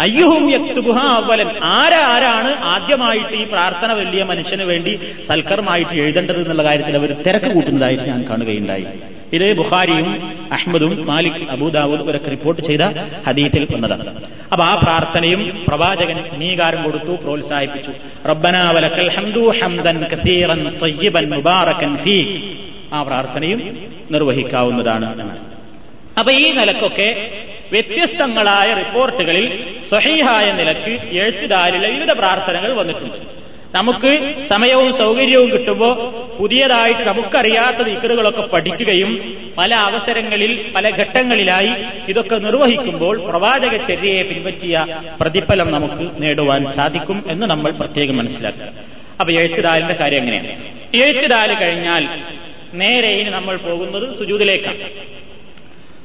അയ്യുഹും യക്തുബുഹ അവലൻ ആരാരാണ് ആദ്യമായിട്ട് ഈ പ്രാർത്ഥന വലിയ മനുഷ്യന് വേണ്ടി സൽക്കർമായിട്ട് എഴുതേണ്ടത് എന്നുള്ള കാര്യത്തിൽ അവർ തിരക്ക് കൂട്ടുന്നതായിട്ട് ഞാൻ കാണുകയുണ്ടായി. ഇത് ബുഖാരിയും അഹമ്മദും മാലിക് അബൂദാവൂദ് ഇവരൊക്കെ റിപ്പോർട്ട് ചെയ്ത ഹദീത്തിൽ വന്നതാണ്. അപ്പൊ ആ പ്രാർത്ഥനയും പ്രവാചകൻ അംഗീകാരം കൊടുത്തു പ്രോത്സാഹിപ്പിച്ചു. റബ്ബനാവലക്കൽ ഹംദു ഹംദൻ കസീറൻ തയ്യിബൻ മുബാറകൻ ഫീ. ആ പ്രാർത്ഥനയും നിർവഹിക്കാവുന്നതാണ് അപ്പൊ ഈ നിലക്കൊക്കെ വ്യത്യസ്തങ്ങളായ റിപ്പോർട്ടുകളിൽ സ്വഹീഹായ നിലയ്ക്ക് എഴുത്തുകാരിലെ വിവിധ പ്രാർത്ഥനകൾ വന്നിട്ടുണ്ട്. നമുക്ക് സമയവും സൗകര്യവും കിട്ടുമ്പോൾ പുതിയതായിട്ട് നമുക്കറിയാത്ത ദിക്കറുകളൊക്കെ പഠിക്കുകയും പല അവസരങ്ങളിൽ പല ഘട്ടങ്ങളിലായി ഇതൊക്കെ നിർവഹിക്കുമ്പോൾ പ്രവാചക ചര്യയെ പിൻപറ്റിയ പ്രതിഫലം നമുക്ക് നേടുവാൻ സാധിക്കും എന്ന് നമ്മൾ പ്രത്യേകം മനസ്സിലാക്കുക. അപ്പൊ എഴുത്തുദാലിന്റെ കാര്യം എങ്ങനെയാണ്? എഴുത്തുദാൽ കഴിഞ്ഞാൽ നേരെ ഇനി നമ്മൾ പോകുന്നത് സുജൂദിലേക്കാണ്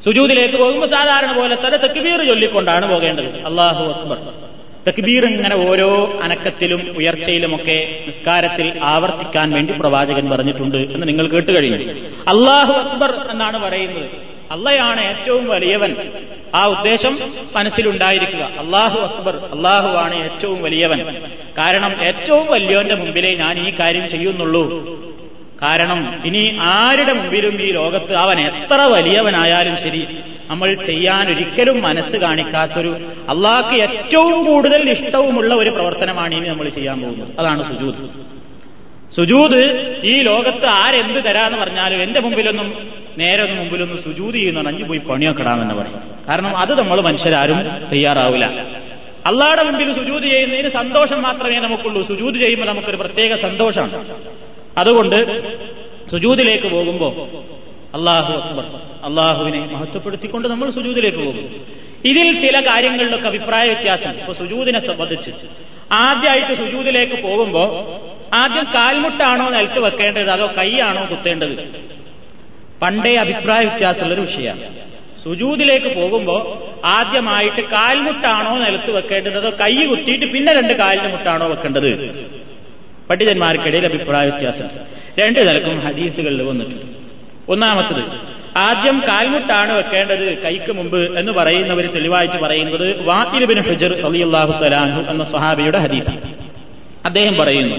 സുജൂദിലേക്ക് പോകുമ്പോൾ സാധാരണ പോലെ തന്നെ തെക്കുബീർ ചൊല്ലിക്കൊണ്ടാണ് പോകേണ്ടത്. അള്ളാഹു അക്ബർ. തക്ബീർ ഇങ്ങനെ ഓരോ അനക്കത്തിലും ഉയർച്ചയിലുമൊക്കെ നിസ്കാരത്തിൽ ആവർത്തിക്കാൻ വേണ്ടി പ്രവാചകൻ പറഞ്ഞിട്ടുണ്ട് എന്ന് നിങ്ങൾ കേട്ട് കഴിഞ്ഞു. അള്ളാഹു അക്ബർ എന്നാണ് പറയുന്നത്. അള്ളയാണ് ഏറ്റവും വലിയവൻ. ആ ഉദ്ദേശം മനസ്സിലുണ്ടായിരിക്കുക. അള്ളാഹു അക്ബർ അള്ളാഹു ആണ് ഏറ്റവും വലിയവൻ. കാരണം ഏറ്റവും വലിയവന്റെ മുമ്പിലേ ഞാൻ ഈ കാര്യം ചെയ്യുന്നുള്ളൂ. കാരണം ഇനി ആരുടെ മുമ്പിലും ഈ ലോകത്ത് അവൻ എത്ര വലിയവനായാലും ശരി നമ്മൾ ചെയ്യാൻ ഒരിക്കലും മനസ്സ് കാണിക്കാത്തൊരു അള്ളാഹ്ക്ക് ഏറ്റവും കൂടുതൽ ഇഷ്ടവുമുള്ള ഒരു പ്രവർത്തനമാണ് ഇനി നമ്മൾ ചെയ്യാൻ പോകുന്നത്. അതാണ് സുജൂത് സുജൂത് ഈ ലോകത്ത് ആരെന്ത് തരാന്ന് പറഞ്ഞാലും എന്റെ മുമ്പിലൊന്നും നേരെ ഒന്നും മുമ്പിലൊന്നും സുജൂത് ചെയ്യുന്ന അഞ്ചു പോയി പണിയൊക്കെടാമെന്ന് പറയും. കാരണം അത് നമ്മൾ മനുഷ്യരാരും തയ്യാറാവില്ല. അള്ളാടെ മുമ്പിൽ സുജൂത് ചെയ്യുന്നതിന് സന്തോഷം മാത്രമേ നമുക്കുള്ളൂ. സുജൂത് ചെയ്യുമ്പോൾ നമുക്കൊരു പ്രത്യേക സന്തോഷമാണ്. അതുകൊണ്ട് സുജൂതിലേക്ക് പോകുമ്പോൾ അള്ളാഹു അക്ബർ അള്ളാഹുവിനെ മഹത്വപ്പെടുത്തിക്കൊണ്ട് നമ്മൾ സുജൂതിലേക്ക് പോകും. ഇതിൽ ചില കാര്യങ്ങളിലൊക്കെ അഭിപ്രായ വ്യത്യാസം. ഇപ്പൊ സുജൂതിനെ സംബന്ധിച്ച് ആദ്യമായിട്ട് സുജൂതിലേക്ക് പോകുമ്പോൾ ആദ്യം കാൽമുട്ടാണോ നിലത്ത് വെക്കേണ്ടത് അതോ കൈയാണോ കുത്തേണ്ടത്? പണ്ടേ അഭിപ്രായ വ്യത്യാസമുള്ളൊരു വിഷയമാണ്. സുജൂതിലേക്ക് പോകുമ്പോൾ ആദ്യമായിട്ട് കാൽമുട്ടാണോ നിലത്ത് വെക്കേണ്ടത് അതോ കൈ കുത്തിയിട്ട് പിന്നെ രണ്ട് കാലിന് മുട്ടാണോ വെക്കേണ്ടത്? പണ്ഡിതന്മാർക്കിടയിൽ അഭിപ്രായ വ്യത്യാസം രണ്ട് തരക്കും ഹദീസുകളിൽ വന്നിട്ടുണ്ട്. ഒന്നാമത്തത് ആദ്യം കാൽമുട്ടാണ് വെക്കേണ്ടത് കൈക്ക് മുമ്പ് എന്ന് പറയുന്നവർ തെളിവായിട്ട് പറയുന്നത് വാത്തിരുബിൻ ഹുജർ അലിയുല്ലാഹു തലാഹു എന്ന സഹാബിയുടെ ഹദീസ് അദ്ദേഹം പറയുന്നു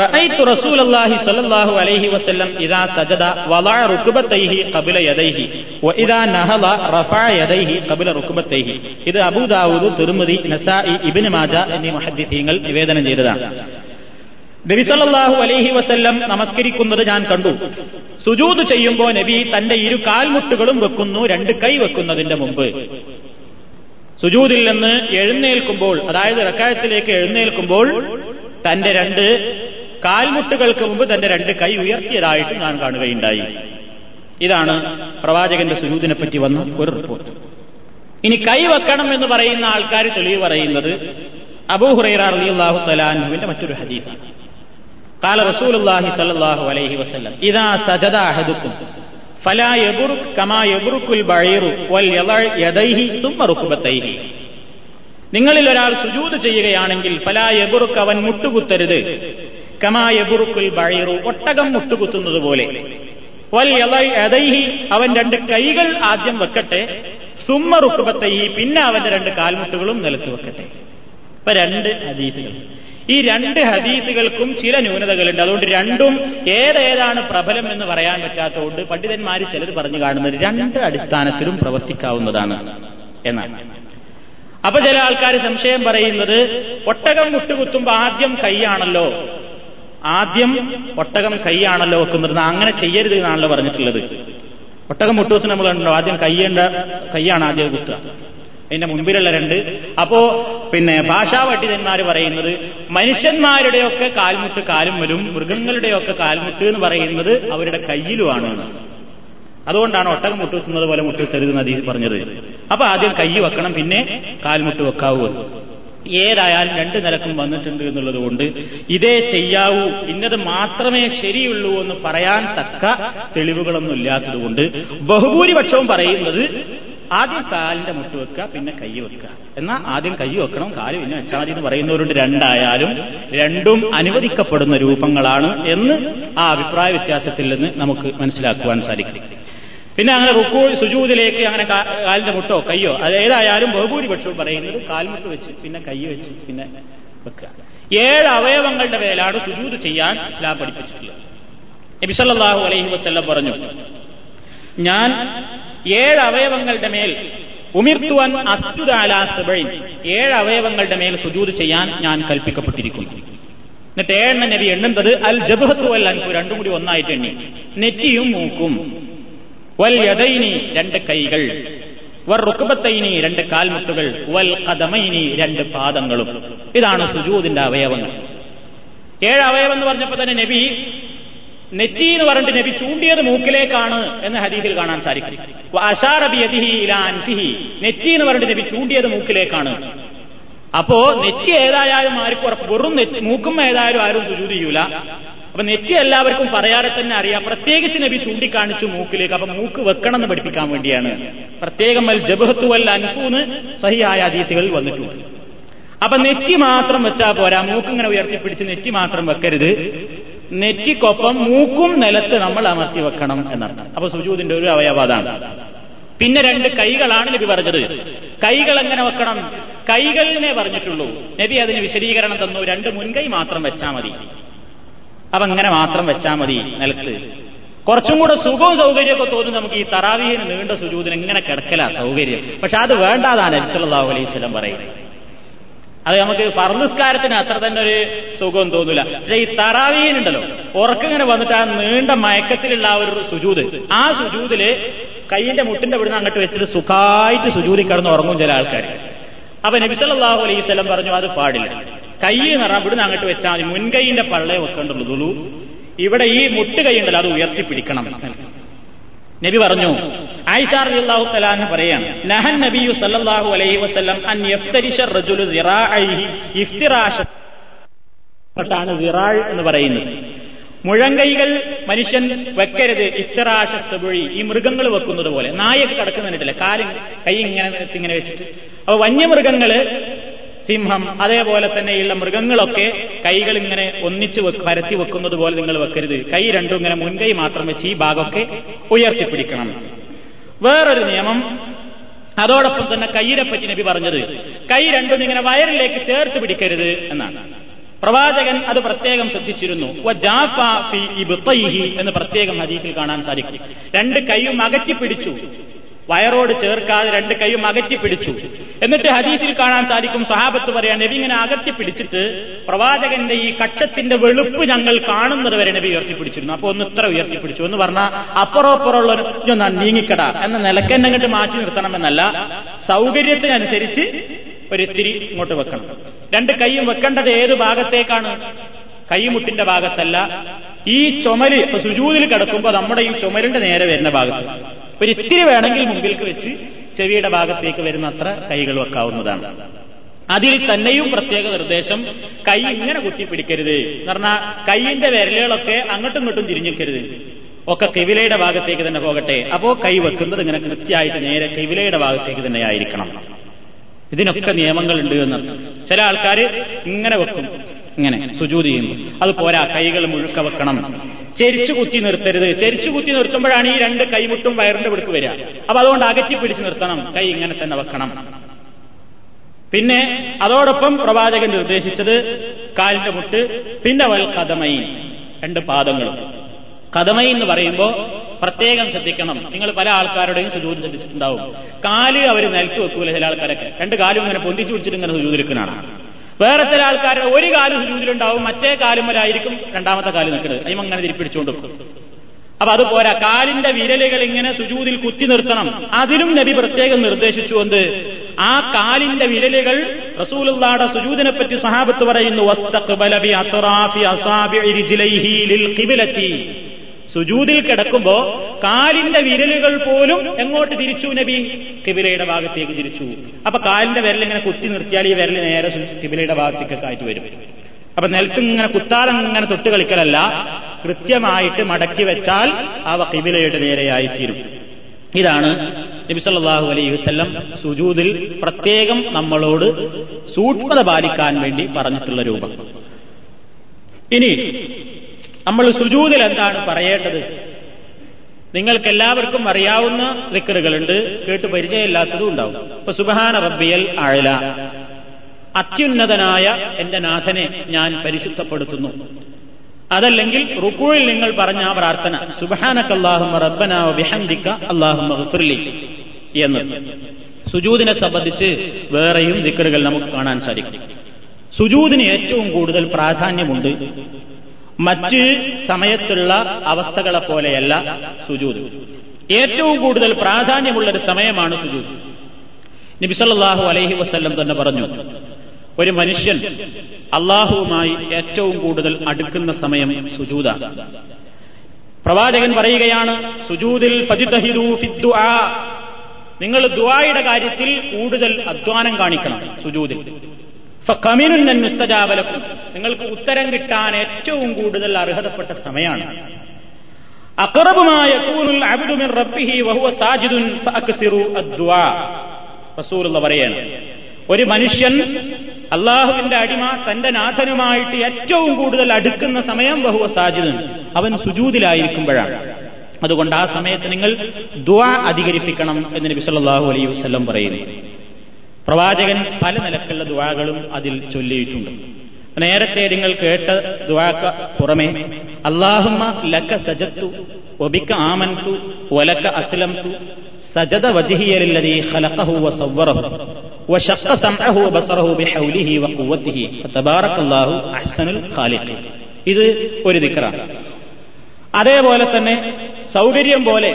റഅയ്തു റസൂലല്ലാഹി സ്വല്ലല്ലാഹു അലൈഹി വസല്ലം ഇദാ സജദ റുക്ബതൈഹി ഖബല യദൈഹി നഹല റഫഅ യദൈഹി ഖബല റുക്ബതൈഹി. ഇത് അബൂ ദാവൂദ് തിർമിദി നസാഇ ഇബ്നു മാജ എന്നീ മുഹദ്ദിസീങ്ങൾ നിവേദനം ചെയ്തതാണ്. നബിസല്ലാഹു അലൈഹി വസല്ലം നമസ്കരിക്കുന്നത് ഞാൻ കണ്ടു. സുജൂത് ചെയ്യുമ്പോൾ നബി തന്റെ ഇരു കാൽമുട്ടുകളും വെക്കുന്നു രണ്ട് കൈ വെക്കുന്നതിന്റെ മുമ്പ്. സുജൂതിൽ നിന്ന് എഴുന്നേൽക്കുമ്പോൾ അതായത് റക്കായത്തിലേക്ക് എഴുന്നേൽക്കുമ്പോൾ തന്റെ രണ്ട് കാൽമുട്ടുകൾക്ക് മുമ്പ് തന്റെ രണ്ട് കൈ ഉയർത്തിയതായിട്ട് ഞാൻ കാണുകയുണ്ടായി. ഇതാണ് പ്രവാചകന്റെ സുജൂതിനെ പറ്റി വന്ന ഒരു റിപ്പോർട്ട്. ഇനി കൈ വെക്കണം എന്ന് പറയുന്ന ആൾക്കാർ തെളിവ് പറയുന്നത് അബൂഹുറൈറ അള്ളാഹു തലാൻഹുവിന്റെ മറ്റൊരു ഹദീസാണ്. قال رسول الله صلى الله عليه وسلم إذا سجد أحدكم فلا يبرك كما يبرك البعير وليضع يديه ثم ركبتيه നിങ്ങളിൽ ഒരാൾ സുജൂത് ചെയ്യുകയാണെങ്കിൽ ഫലാ യബുറുക്ക് അവൻ മുട്ടുകുത്തരുത് കമാ യബുറുക്കുൽ ബഴീറു ഒട്ടകം മുട്ടുകുത്തുന്നത് പോലെ വൽ യദൈഹി അവൻ രണ്ട് കൈകൾ ആദ്യം വെക്കട്ടെ സുമ്മ റുക്കുബത്തൈഹി പിന്നെ അവന്റെ രണ്ട് കാൽമുട്ടുകളും നിലത്ത് വെക്കട്ടെ ഇപ്പൊ രണ്ട് ഹദീസുകൾ ഈ രണ്ട് ഹദീസുകൾക്കും ചില ന്യൂനതകളുണ്ട്. അതുകൊണ്ട് രണ്ടും ഏതേതാണ് പ്രബലം എന്ന് പറയാൻ പറ്റാത്തതുകൊണ്ട് പണ്ഡിതന്മാർ ചിലർ പറഞ്ഞു കാണുന്നത് രണ്ട് അടിസ്ഥാനത്തിലും പ്രവർത്തിക്കാവുന്നതാണ് എന്നാണ്. അപ്പൊ ചില ആൾക്കാർ സംശയം പറയുന്നത് ഒട്ടകം മുട്ടുകുത്തുമ്പോ ആദ്യം കൈയാണല്ലോ? ആദ്യം ഒട്ടകം കൈയാണല്ലോ വെക്കുന്നത്. അങ്ങനെ ചെയ്യരുത് എന്നാണല്ലോ പറഞ്ഞിട്ടുള്ളത്. ഒട്ടകം മുട്ടുകുത്ത് നമ്മൾ കണ്ടോ ആദ്യം കൈയേണ്ട കൈയാണ് ആദ്യം കുത്തുക. അതിന്റെ മുമ്പിലുള്ള രണ്ട്. അപ്പോ പിന്നെ ഭാഷാ പണ്ഡിതന്മാർ പറയുന്നത് മനുഷ്യന്മാരുടെയൊക്കെ കാൽമുട്ട് കാലും വരും മൃഗങ്ങളുടെയൊക്കെ കാൽമുട്ട് എന്ന് പറയുന്നത് അവരുടെ കയ്യിലുമാണ്. അതുകൊണ്ടാണ് ഒട്ടകം മുട്ടുകുത്തുന്നത് പോലെ മുട്ടുകുത്തരുത് നദി പറഞ്ഞത്. അപ്പൊ ആദ്യം കൈ വെക്കണം പിന്നെ കാൽമുട്ട് വെക്കാവൂ. ഏതായാലും രണ്ട് നിലക്കും വന്നിട്ടുണ്ട് എന്നുള്ളത് കൊണ്ട് ഇതേ ചെയ്യാവൂ ഇന്നത് മാത്രമേ ശരിയുള്ളൂ എന്ന് പറയാൻ തക്ക തെളിവുകളൊന്നും ഇല്ലാത്തതുകൊണ്ട് ബഹുഭൂരിപക്ഷവും പറയുന്നത് ആദ്യം കാലിന്റെ മുട്ട് വെക്കുക പിന്നെ കൈ വെക്കുക. എന്നാൽ ആദ്യം കൈ വെക്കണം കാൽ പിന്നെ വെച്ചാൽ മതി എന്ന് പറയുന്നവരുണ്ട് രണ്ടായാലും. രണ്ടും അനുവദിക്കപ്പെടുന്ന രൂപങ്ങളാണ് എന്ന് ആ അഭിപ്രായ വ്യത്യാസത്തിൽ നിന്ന് നമുക്ക് മനസ്സിലാക്കുവാൻ സാധിക്കും. പിന്നെ അങ്ങനെ റുക്കൂ സുജൂതിലേക്ക് അങ്ങനെ കാലിന്റെ മുട്ടോ കയ്യോ അത് ഏതായാലും ബഹുഭൂരിപക്ഷവും പറയുന്നത് കാൽമുട്ട് വെച്ച് പിന്നെ കൈ വെച്ച് പിന്നെ വെക്കുക. ഏഴ് അവയവങ്ങളുടെ മേലാണ് സുജൂത് ചെയ്യാൻ ഇസ്ലാം പഠിപ്പിച്ചിട്ടുള്ളത്. നബിസല്ലാഹു അലൈഹി വസ്ല്ലം പറഞ്ഞു ഞാൻ ഏഴ് അവയവങ്ങളുടെ മേൽ ഉമിർത്തുവൻ അസ്തുദാലാസബൈൻ ഏഴ് അവയവങ്ങളുടെ മേൽ സുജൂത് ചെയ്യാൻ ഞാൻ കൽപ്പിക്കപ്പെട്ടിരിക്കുന്നു. എന്നിട്ട് ഏഴെണ്ണ നബി എണ്ണുന്നത് അൽ ജബഹത്തു അൽ അൻപു രണ്ടും കൂടി ഒന്നായിട്ട് എണ്ണി. നെറ്റിയും മൂക്കും. വൽ യദൈനി രണ്ട് കൈകൾ. വർ റുക്കുബത്തൈനി രണ്ട് കാൽമുട്ടുകൾ. വൽ കദമൈനി രണ്ട് പാദങ്ങളും. ഇതാണ് സുജൂദിന്റെ അവയവങ്ങൾ. ഏഴ് അവയവം എന്ന് പറഞ്ഞപ്പോ തന്നെ നബി നെറ്റി എന്ന് പറഞ്ഞിട്ട് നബി ചൂണ്ടിയത് മൂക്കിലേക്കാണ് എന്ന് ഹദീസിൽ കാണാൻ സാധിക്കും. നെറ്റി എന്ന് പറഞ്ഞിട്ട് നബി ചൂണ്ടിയത് മൂക്കിലേക്കാണ്. അപ്പോ നെറ്റി ഏതായാലും ആർക്കും ഉറപ്പ് വെറും മൂക്കും ഏതായാലും ആരും സുജൂത് അപ്പൊ നെറ്റി എല്ലാവർക്കും പറയാതെ തന്നെ അറിയാം പ്രത്യേകിച്ച് നബി ചൂണ്ടിക്കാണിച്ചു മൂക്കിലേക്ക്. അപ്പൊ മൂക്ക് വെക്കണം എന്ന് പഠിപ്പിക്കാൻ വേണ്ടിയാണ്. പ്രത്യേകം അൽ ജബഹത്തു അൽ അൻഫൂന്ന് സഹിയായ അതീതികളിൽ വന്നിട്ടുണ്ട്. അപ്പൊ നെറ്റി മാത്രം വെച്ചാൽ പോരാ. മൂക്കിങ്ങനെ ഉയർത്തിപ്പിടിച്ച് നെറ്റി മാത്രം വെക്കരുത്. നെറ്റിക്കൊപ്പം മൂക്കും നിലത്ത് നമ്മൾ അമർത്തി വെക്കണം എന്നർത്ഥം അപ്പൊ സുജൂതിന്റെ ഒരു അവയവാദാണ് പിന്നെ രണ്ട് കൈകളാണ് നബി പറഞ്ഞത്. കൈകൾ എങ്ങനെ വെക്കണം? കൈകളിനെ പറഞ്ഞിട്ടുള്ളൂ. നബി അതിന് വിശദീകരണം തന്നു. രണ്ട് മുൻകൈ മാത്രം വെച്ചാൽ മതി. അപ്പൊ അങ്ങനെ മാത്രം വെച്ചാൽ മതി നിലത്ത്. കുറച്ചും കൂടെ സുഖവും സൗകര്യമൊക്കെ തോന്നും നമുക്ക് ഈ തറാവിയിൽ നീണ്ട സുജൂതിന് എങ്ങനെ കിടക്കല സൗകര്യം. പക്ഷെ അത് വേണ്ടാതാണ് അലിസ്വല്ലാഹു അലൈഹി സ്വലം പറയുന്നത്. അത് നമുക്ക് ഫർനിസ്കാരത്തിന് അത്ര തന്നെ ഒരു സുഖം തോന്നില്ല പക്ഷെ ഈ തറാവീനുണ്ടല്ലോ ഉറക്കിങ്ങനെ വന്നിട്ട് ആ നീണ്ട മയക്കത്തിലുള്ള ആ ഒരു സുജൂത്. ആ സുജൂതിൽ കൈയിന്റെ മുട്ടിന്റെ വിടുന്ന അങ്ങോട്ട് വെച്ചിട്ട് സുഖമായിട്ട് സുജൂതി കിടന്ന് ഉറങ്ങും ചില ആൾക്കാർ അപ്പൊ നബിസല്ലാഹു അലൈഹി പറഞ്ഞു അത് പാടില്ല. കൈ നിറ വിടുന്ന അങ്ങോട്ട് വെച്ചാൽ മതി. മുൻകൈയിന്റെ പള്ളയെ വെക്കേണ്ടുള്ളൂ. ഇവിടെ ഈ മുട്ട് കൈ ഉണ്ടല്ലോ അത് ഉയർത്തിപ്പിടിക്കണം. നബി പറഞ്ഞു ആയിഷ റളിയല്ലാഹു നഹൻ നബിയു സല്ലല്ലാഹു അലൈഹി വസല്ലം അൻ റജുലു എന്ന് പറയുന്നത്. മുഴങ്കൈകൾ മനുഷ്യൻ വെക്കരുത് ഇഫ്തിറാഷ സബുഴി ഈ മൃഗങ്ങൾ വെക്കുന്നത് പോലെ. നായൊക്കെ കിടക്കുന്നില്ല കാലും കൈ ഇങ്ങനെ ഇങ്ങനെ വെച്ചിട്ട്. അപ്പൊ വന്യമൃഗങ്ങൾ സിംഹം അതേപോലെ തന്നെയുള്ള മൃഗങ്ങളൊക്കെ കൈകൾ ഇങ്ങനെ ഒന്നിച്ച് പരത്തി വെക്കുന്നത് പോലെ നിങ്ങൾ വെക്കരുത്. കൈ രണ്ടും ഇങ്ങനെ മുൻകൈ മാത്രം വെച്ച് ഈ ഭാഗമൊക്കെ ഉയർത്തിപ്പിടിക്കണം. വേറൊരു നിയമം അതോടൊപ്പം തന്നെ കൈയിനെ പറ്റി നബി പറഞ്ഞത് കൈ രണ്ടും ഇങ്ങനെ വയറിലേക്ക് ചേർത്ത് പിടിക്കരുത് എന്നാണ്. പ്രവാചകൻ അത് പ്രത്യേകം ശ്രദ്ധിച്ചിരുന്നു. എന്ന് പ്രത്യേകം ഹദീസിൽ കാണാൻ സാധിക്കും. രണ്ട് കൈയും അകറ്റി പിടിച്ചു. വയറോട് ചേർക്കാതെ രണ്ട് കൈയും അകറ്റി പിടിച്ചു. എന്നിട്ട് ഹദീസിൽ കാണാൻ സാധിക്കും സഹാബത്ത് പറയാൻ നബി ഇങ്ങനെ അകറ്റി പിടിച്ചിട്ട് പ്രവാചകന്റെ ഈ കക്ഷത്തിന്റെ വെളുപ്പ് ഞങ്ങൾ കാണുന്നത് വരെ നബി ഉയർത്തിപ്പിടിച്ചിരുന്നു അപ്പൊ ഒന്ന് ഇത്ര ഉയർത്തിപ്പിടിച്ചു എന്ന് പറഞ്ഞാൽ അപ്പുറപ്പുറമുള്ള ഞാൻ നീങ്ങിക്കട. എന്ന നിലക്കെന്നെ അങ്ങോട്ട് മാറ്റി നിർത്തണമെന്നല്ല സൗകര്യത്തിനനുസരിച്ച് ഒരിത്തിരി ഇങ്ങോട്ട് വെക്കണം. രണ്ട് കൈയും വെക്കേണ്ടത് ഏത് ഭാഗത്തേക്കാണ്? കൈമുട്ടിന്റെ ഭാഗത്തല്ല. ഈ ചുമൽ ഇപ്പൊ സുജൂതിൽ കിടക്കുമ്പോൾ നമ്മുടെ ഈ ചുമലിന്റെ നേരെ വരുന്ന ഭാഗത്ത്. ഒരു ഇത്തിരി വേണമെങ്കിൽ മുമ്പിൽക്ക് വെച്ച് ചെവിയുടെ ഭാഗത്തേക്ക് വരുന്ന അത്ര കൈകൾ വെക്കാവുന്നതാണ്. അതിൽ തന്നെയും പ്രത്യേക നിർദ്ദേശം കൈ ഇങ്ങനെ കുത്തിപ്പിടിക്കരുത്. എന്ന് പറഞ്ഞാൽ കൈയിന്റെ വിരലുകളൊക്കെ അങ്ങോട്ടും ഇങ്ങോട്ടും തിരിഞ്ഞിക്കരുത് ഒക്കെ കിവിലയുടെ ഭാഗത്തേക്ക് തന്നെ പോകട്ടെ. അപ്പോ കൈ വെക്കുന്നത് ഇങ്ങനെ കൃത്യമായിട്ട് നേരെ കിവിലയുടെ ഭാഗത്തേക്ക് തന്നെ ആയിരിക്കണം. ഇതിനൊക്കെ നിയമങ്ങളുണ്ട് എന്നർത്ഥം ചില ആൾക്കാർ ഇങ്ങനെ വെക്കും. ഇങ്ങനെ സുജൂതി ചെയ്യുമ്പോൾ അത് പോരാ കൈകൾ മുഴുക്ക വെക്കണം. ചെരിച്ചു കുത്തി നിർത്തരുത്. ചെരിച്ചു കുത്തി നിർത്തുമ്പോഴാണ് ഈ രണ്ട് കൈമുട്ടും വയറിന്റെ പിടുക്ക് വരിക. അപ്പൊ അതുകൊണ്ട് അകറ്റി പിടിച്ച് നിർത്തണം. കൈ ഇങ്ങനെ തന്നെ വെക്കണം. പിന്നെ അതോടൊപ്പം പ്രവാചകൻ നിർദ്ദേശിച്ചത് കാലിന്റെ മുട്ട് പിന്നെ വൽ കഥമൈ രണ്ട് പാദങ്ങളും കഥമൈ എന്ന് പറയുമ്പോൾ പ്രത്യേകം ശ്രദ്ധിക്കണം. നിങ്ങൾ പല ആൾക്കാരുടെയും സുജൂത് ശ്രദ്ധിച്ചിട്ടുണ്ടാവും. കാൽ അവർ നിലത്ത് വെക്കൂല ചില ആൾക്കാരൊക്കെ. രണ്ട് കാലും ഇങ്ങനെ പൊന്തിച്ചു പിടിച്ചിട്ട് ഇങ്ങനെ സുജൂതിരിക്കണാണ് വേറെ ചില ആൾക്കാരുടെ ഒരു കാലും സുജൂതിലുണ്ടാവും മറ്റേ കാലും വരായിരിക്കും രണ്ടാമത്തെ കാൽ നിൽക്കുന്നത്. അതിമ അങ്ങനെ തിരിപ്പിടിച്ചുകൊണ്ട് അപ്പൊ അതുപോലെ കാലിന്റെ വിരലുകൾ ഇങ്ങനെ സുജൂതിൽ കുത്തി നിർത്തണം. അതിലും നബി പ്രത്യേകം നിർദ്ദേശിച്ചുകൊണ്ട് ആ കാലിന്റെ വിരലുകൾ റസൂലുള്ളാടെ സുജൂദിനെ പറ്റി സഹാബത്ത് പറയുന്നു സുജൂതിൽ കിടക്കുമ്പോ കാലിന്റെ വിരലുകൾ പോലും എങ്ങോട്ട് തിരിച്ചു നബി? കിബിലയുടെ ഭാഗത്തേക്ക് തിരിച്ചു. അപ്പൊ കാലിന്റെ വിരൽ ഇങ്ങനെ കുത്തി നിർത്തിയാൽ ഈ വിരൽ നേരെ കിബിലയുടെ ഭാഗത്തേക്ക് ആയിട്ട് വരും. അപ്പൊ നിലത്ത് ഇങ്ങനെ കുത്താലം ഇങ്ങനെ തൊട്ട് കളിക്കലല്ല കൃത്യമായിട്ട് മടക്കി വെച്ചാൽ അവ കിബിലയുടെ നേരെയായി തീരും. ഇതാണ് നബിസല്ലാഹു അലൈഹി വസ്ല്ലം സുജൂദിൽ പ്രത്യേകം നമ്മളോട് സൂക്ഷ്മത പാലിക്കാൻ വേണ്ടി പറഞ്ഞിട്ടുള്ള രൂപം. ഇനി നമ്മൾ സുജൂദിൽ എന്താണ് പറയേണ്ടത്? നിങ്ങൾക്ക് എല്ലാവർക്കും അറിയാവുന്ന ദിക്കറുകളുണ്ട് കേട്ട് പരിചയമില്ലാത്തതും ഉണ്ടാവും. ഇപ്പൊ സുബഹാന റബ്ബിയൽ അഴല അത്യുന്നതനായ എന്റെ നാഥനെ ഞാൻ പരിശുദ്ധപ്പെടുത്തുന്നു. അതല്ലെങ്കിൽ റുക്കുവിൽ നിങ്ങൾ പറഞ്ഞ ആ പ്രാർത്ഥന സുബഹാനക്കല്ലാഹുമ റബ്ബന വിഹന്തിക്ക അള്ളാഹുമി എന്ന്. സുജൂദിനെ സംബന്ധിച്ച് വേറെയും ദിക്കറുകൾ നമുക്ക് കാണാൻ സാധിക്കും. സുജൂദിന് ഏറ്റവും കൂടുതൽ പ്രാധാന്യമുണ്ട് മറ്റ് സമയത്തുള്ള അവസ്ഥകളെ പോലെയല്ല സുജൂദ്. ഏറ്റവും കൂടുതൽ പ്രാധാന്യമുള്ള ഒരു സമയമാണ് സുജൂദ്. നബിസല്ലാഹു അലൈഹി വസ്ല്ലം തന്നെ പറഞ്ഞു ഒരു മനുഷ്യൻ അള്ളാഹുവുമായി ഏറ്റവും കൂടുതൽ അടുക്കുന്ന സമയം സുജൂദാണ് പ്രവാചകൻ പറയുകയാണ് സുജൂദിൽ നിങ്ങൾ ദുആയുടെ കാര്യത്തിൽ കൂടുതൽ അധ്വാനം കാണിക്കണം സുജൂദിൽ. മുസ്തജാബലക്കും നിങ്ങൾക്ക് ഉത്തരം കിട്ടാൻ ഏറ്റവും കൂടുതൽ അർഹതപ്പെട്ട സമയമാണ്. പറയാണ് ഒരു മനുഷ്യൻ അള്ളാഹുവിന്റെ അടിമ തന്റെ നാഥനുമായിട്ട് ഏറ്റവും കൂടുതൽ അടുക്കുന്ന സമയം ബഹുവ സാജിദൻ അവൻ സുജൂതിലായിരിക്കുമ്പോഴാണ്. അതുകൊണ്ട് ആ സമയത്ത് നിങ്ങൾ ദുആ അധികരിപ്പിക്കണം എന്ന് നബി സല്ലല്ലാഹു അലൈഹി വസല്ലം പറയുന്നു. പ്രവാചകൻ പല നിലക്കുള്ള ദുആകളും അതിൽ ചൊല്ലിയിട്ടുണ്ട് നേരത്തെ നിങ്ങൾ കേട്ട ദുആക്ക് പുറമെ അള്ളാഹുമ്മ ലക്ക സജത്തു ഒബിക്ക ആമൻതു ഒലക്ക അസ്ലംതു സജദ വജിഹിയലില്ലതി ഖലഖഹു വസവ്വറഹു وشق سمعه وبصره بحوله وقوته فتبارك الله احسن الخالقين ഇത് ഒരു ദിക്റാണ് അതേപോലെ തന്നെ സൗകര്യം പോലെ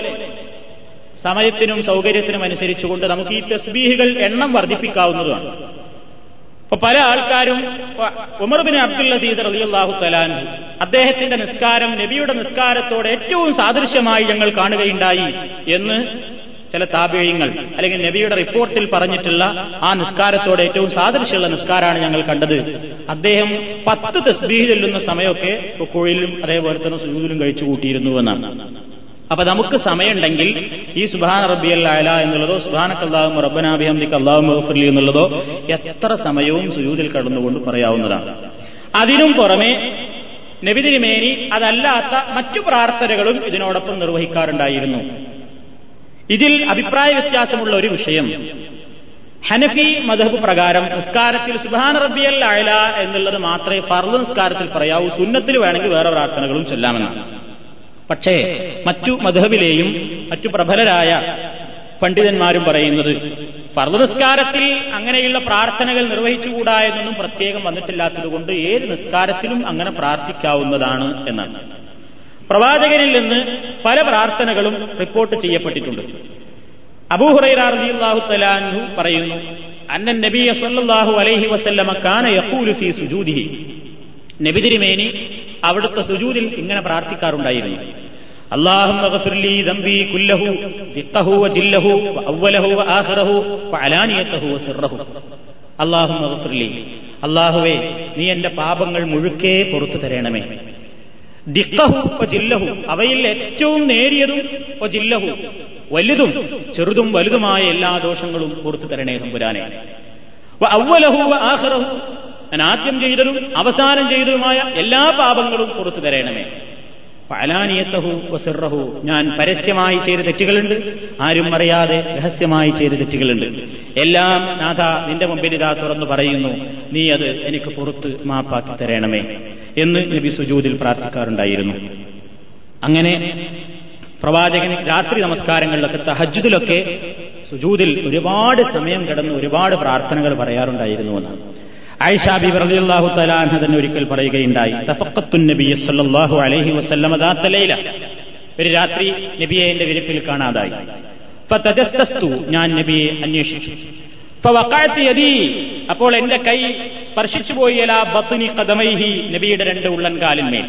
സമയത്തിനും സൗകര്യത്തിനും അനുസരിച്ചുകൊണ്ട് നമുക്ക് ഈ തസ്ബീഹുകൾ എണ്ണം വർദ്ധിപ്പിക്കാവുന്നതാണ്. ഇപ്പൊ പല ആൾക്കാരും ഉമർബിൻ അബ്ദുൽ അസീദ് അലിയല്ലാഹു തലാൻ അദ്ദേഹത്തിന്റെ നിസ്കാരം നബിയുടെ നിസ്കാരത്തോട് ഏറ്റവും സാദൃശ്യമായി ഞങ്ങൾ കാണുകയുണ്ടായി എന്ന് ചില താപേയങ്ങൾ അല്ലെങ്കിൽ നബിയുടെ റിപ്പോർട്ടിൽ പറഞ്ഞിട്ടുള്ള ആ നിസ്കാരത്തോടെ ഏറ്റവും സാദൃശ്യമുള്ള നിസ്കാരമാണ് ഞങ്ങൾ കണ്ടത്. അദ്ദേഹം പത്ത് തസ്ബീഹ് ചെല്ലുന്ന സമയമൊക്കെ കുഴിയിലും അതേപോലെ തന്നെ സുജൂദിലും കഴിച്ചു കൂട്ടിയിരുന്നു എന്നാണ്. അപ്പൊ നമുക്ക് സമയമുണ്ടെങ്കിൽ ഈ സുബാന റബ്ബി അല്ല എന്നുള്ളതോ സുബാനക്കല്ലാഹും റബ്ബനാബിഹംദിക്ക് അള്ളാഹു മഹഫുലി എന്നുള്ളതോ എത്ര സമയവും സുയൂതിൽ കടന്നുകൊണ്ട് പറയാവുന്നതാണ്. അതിനും പുറമെ നബിതിരിമേനി അതല്ലാത്ത മറ്റു പ്രാർത്ഥനകളും ഇതിനോടൊപ്പം നിർവഹിക്കാറുണ്ടായിരുന്നു. ഇതിൽ അഭിപ്രായ വ്യത്യാസമുള്ള ഒരു വിഷയം. ഹനഫി മധബ് പ്രകാരം നിസ്കാരത്തിൽ സുബാന റബ്ബിയൽ അയല എന്നുള്ളത് മാത്രമേ ഫർദ് നിസ്കാരത്തിൽ പറയാവൂ സുന്നത്തിൽ വേണമെങ്കിൽ വേറെ പ്രാർത്ഥനകളും ചൊല്ലാമെന്നാണ്. പക്ഷേ മറ്റു മധബിലെയും മറ്റു പ്രബലരായ പണ്ഡിതന്മാരും പറയുന്നത് പർവനിസ്കാരത്തിൽ അങ്ങനെയുള്ള പ്രാർത്ഥനകൾ നിർവഹിച്ചുകൂടാ എന്നൊന്നും പ്രത്യേകം വന്നിട്ടില്ലാത്തതുകൊണ്ട് ഏത് നിസ്കാരത്തിലും അങ്ങനെ പ്രാർത്ഥിക്കാവുന്നതാണ് എന്നാണ്. പ്രവാചകരിൽ നിന്ന് പല പ്രാർത്ഥനകളും റിപ്പോർട്ട് ചെയ്യപ്പെട്ടിട്ടുണ്ട്. അബൂഹുറൈറാഹു തലാൻഹു പറയുന്നു അന്നൻ നബിയ സല്ലല്ലാഹു അലൈഹി വസല്ലമ കാന സുജൂദിഹി. നബി തിരുമേനി അവിടുത്തെ സുജൂദിൽ ഇങ്ങനെ പ്രാർത്ഥിക്കാറുണ്ടായിരുന്നു اللهم اغفر لي ذنبي كله دقه وجله وأوله وآخره وعلانيته وسره اللهم اغفر لي അള്ളാഹുവേ നീ എന്റെ പാപങ്ങൾ മുഴുക്കേ പുറത്തു തരണമേ ദിക്കഹു ജില്ലഹു അവയിൽ ഏറ്റവും നേരിയതും ജില്ലഹു വലുതും ചെറുതും വലുതുമായ എല്ലാ ദോഷങ്ങളും പുറത്തു തരണേ തമ്പുരാനെ അവലഹു ആഹ്റഹു ഞാൻ ആദ്യം ചെയ്തതും അവസാനം ചെയ്തതുമായ എല്ലാ പാപങ്ങളും പുറത്തു തരണമേ. പലാനിയത്തഹു വസിറഹു. ഞാൻ പരസ്യമായി ചെയ്ത തെറ്റുകളുണ്ട്. ആരും അറിയാതെ രഹസ്യമായി ചെയ്ത തെറ്റുകളുണ്ട്. എല്ലാം നാഥ നിന്റെ മുമ്പിൽ ഇതാ തുറന്നു പറയുന്നു. നീ അത് എനിക്ക് പുറത്ത് മാപ്പാക്കി തരണമേ എന്ന് നബി സുജൂദിൽ പ്രാർത്ഥിക്കാറുണ്ടായിരുന്നു. അങ്ങനെ പ്രവാചകൻ രാത്രി നമസ്കാരങ്ങളിലൊക്കെ തഹജുദിലൊക്കെ സുജൂദിൽ ഒരുപാട് സമയം കിടന്ന് ഒരുപാട് പ്രാർത്ഥനകൾ പറയാറുണ്ടായിരുന്നു എന്നാണ് ആയിഷാബി റളിയല്ലാഹു തആല തന്നെ ഒരിക്കൽ പറയുകയുണ്ടായി തഫഖത്തു നബിയ സല്ലല്ലാഹു അലൈഹി വസല്ലമ ദാത്ത ലൈല. ഒരു രാത്രി നബിയെ എന്റെ വിരിപ്പിൽ കാണാതായി. ഫതജസ്സസ്തു ഞാൻ നബിയെ അന്വേഷിച്ചു. ഫവഖഅത്ത് യദി അപ്പോൾ എന്റെ കൈ സ്പർശിച്ചു പോയി ബത്നി ഖദമൈഹി നബിയുടെ രണ്ട് ഉള്ളൻ കാലിന്മേൽ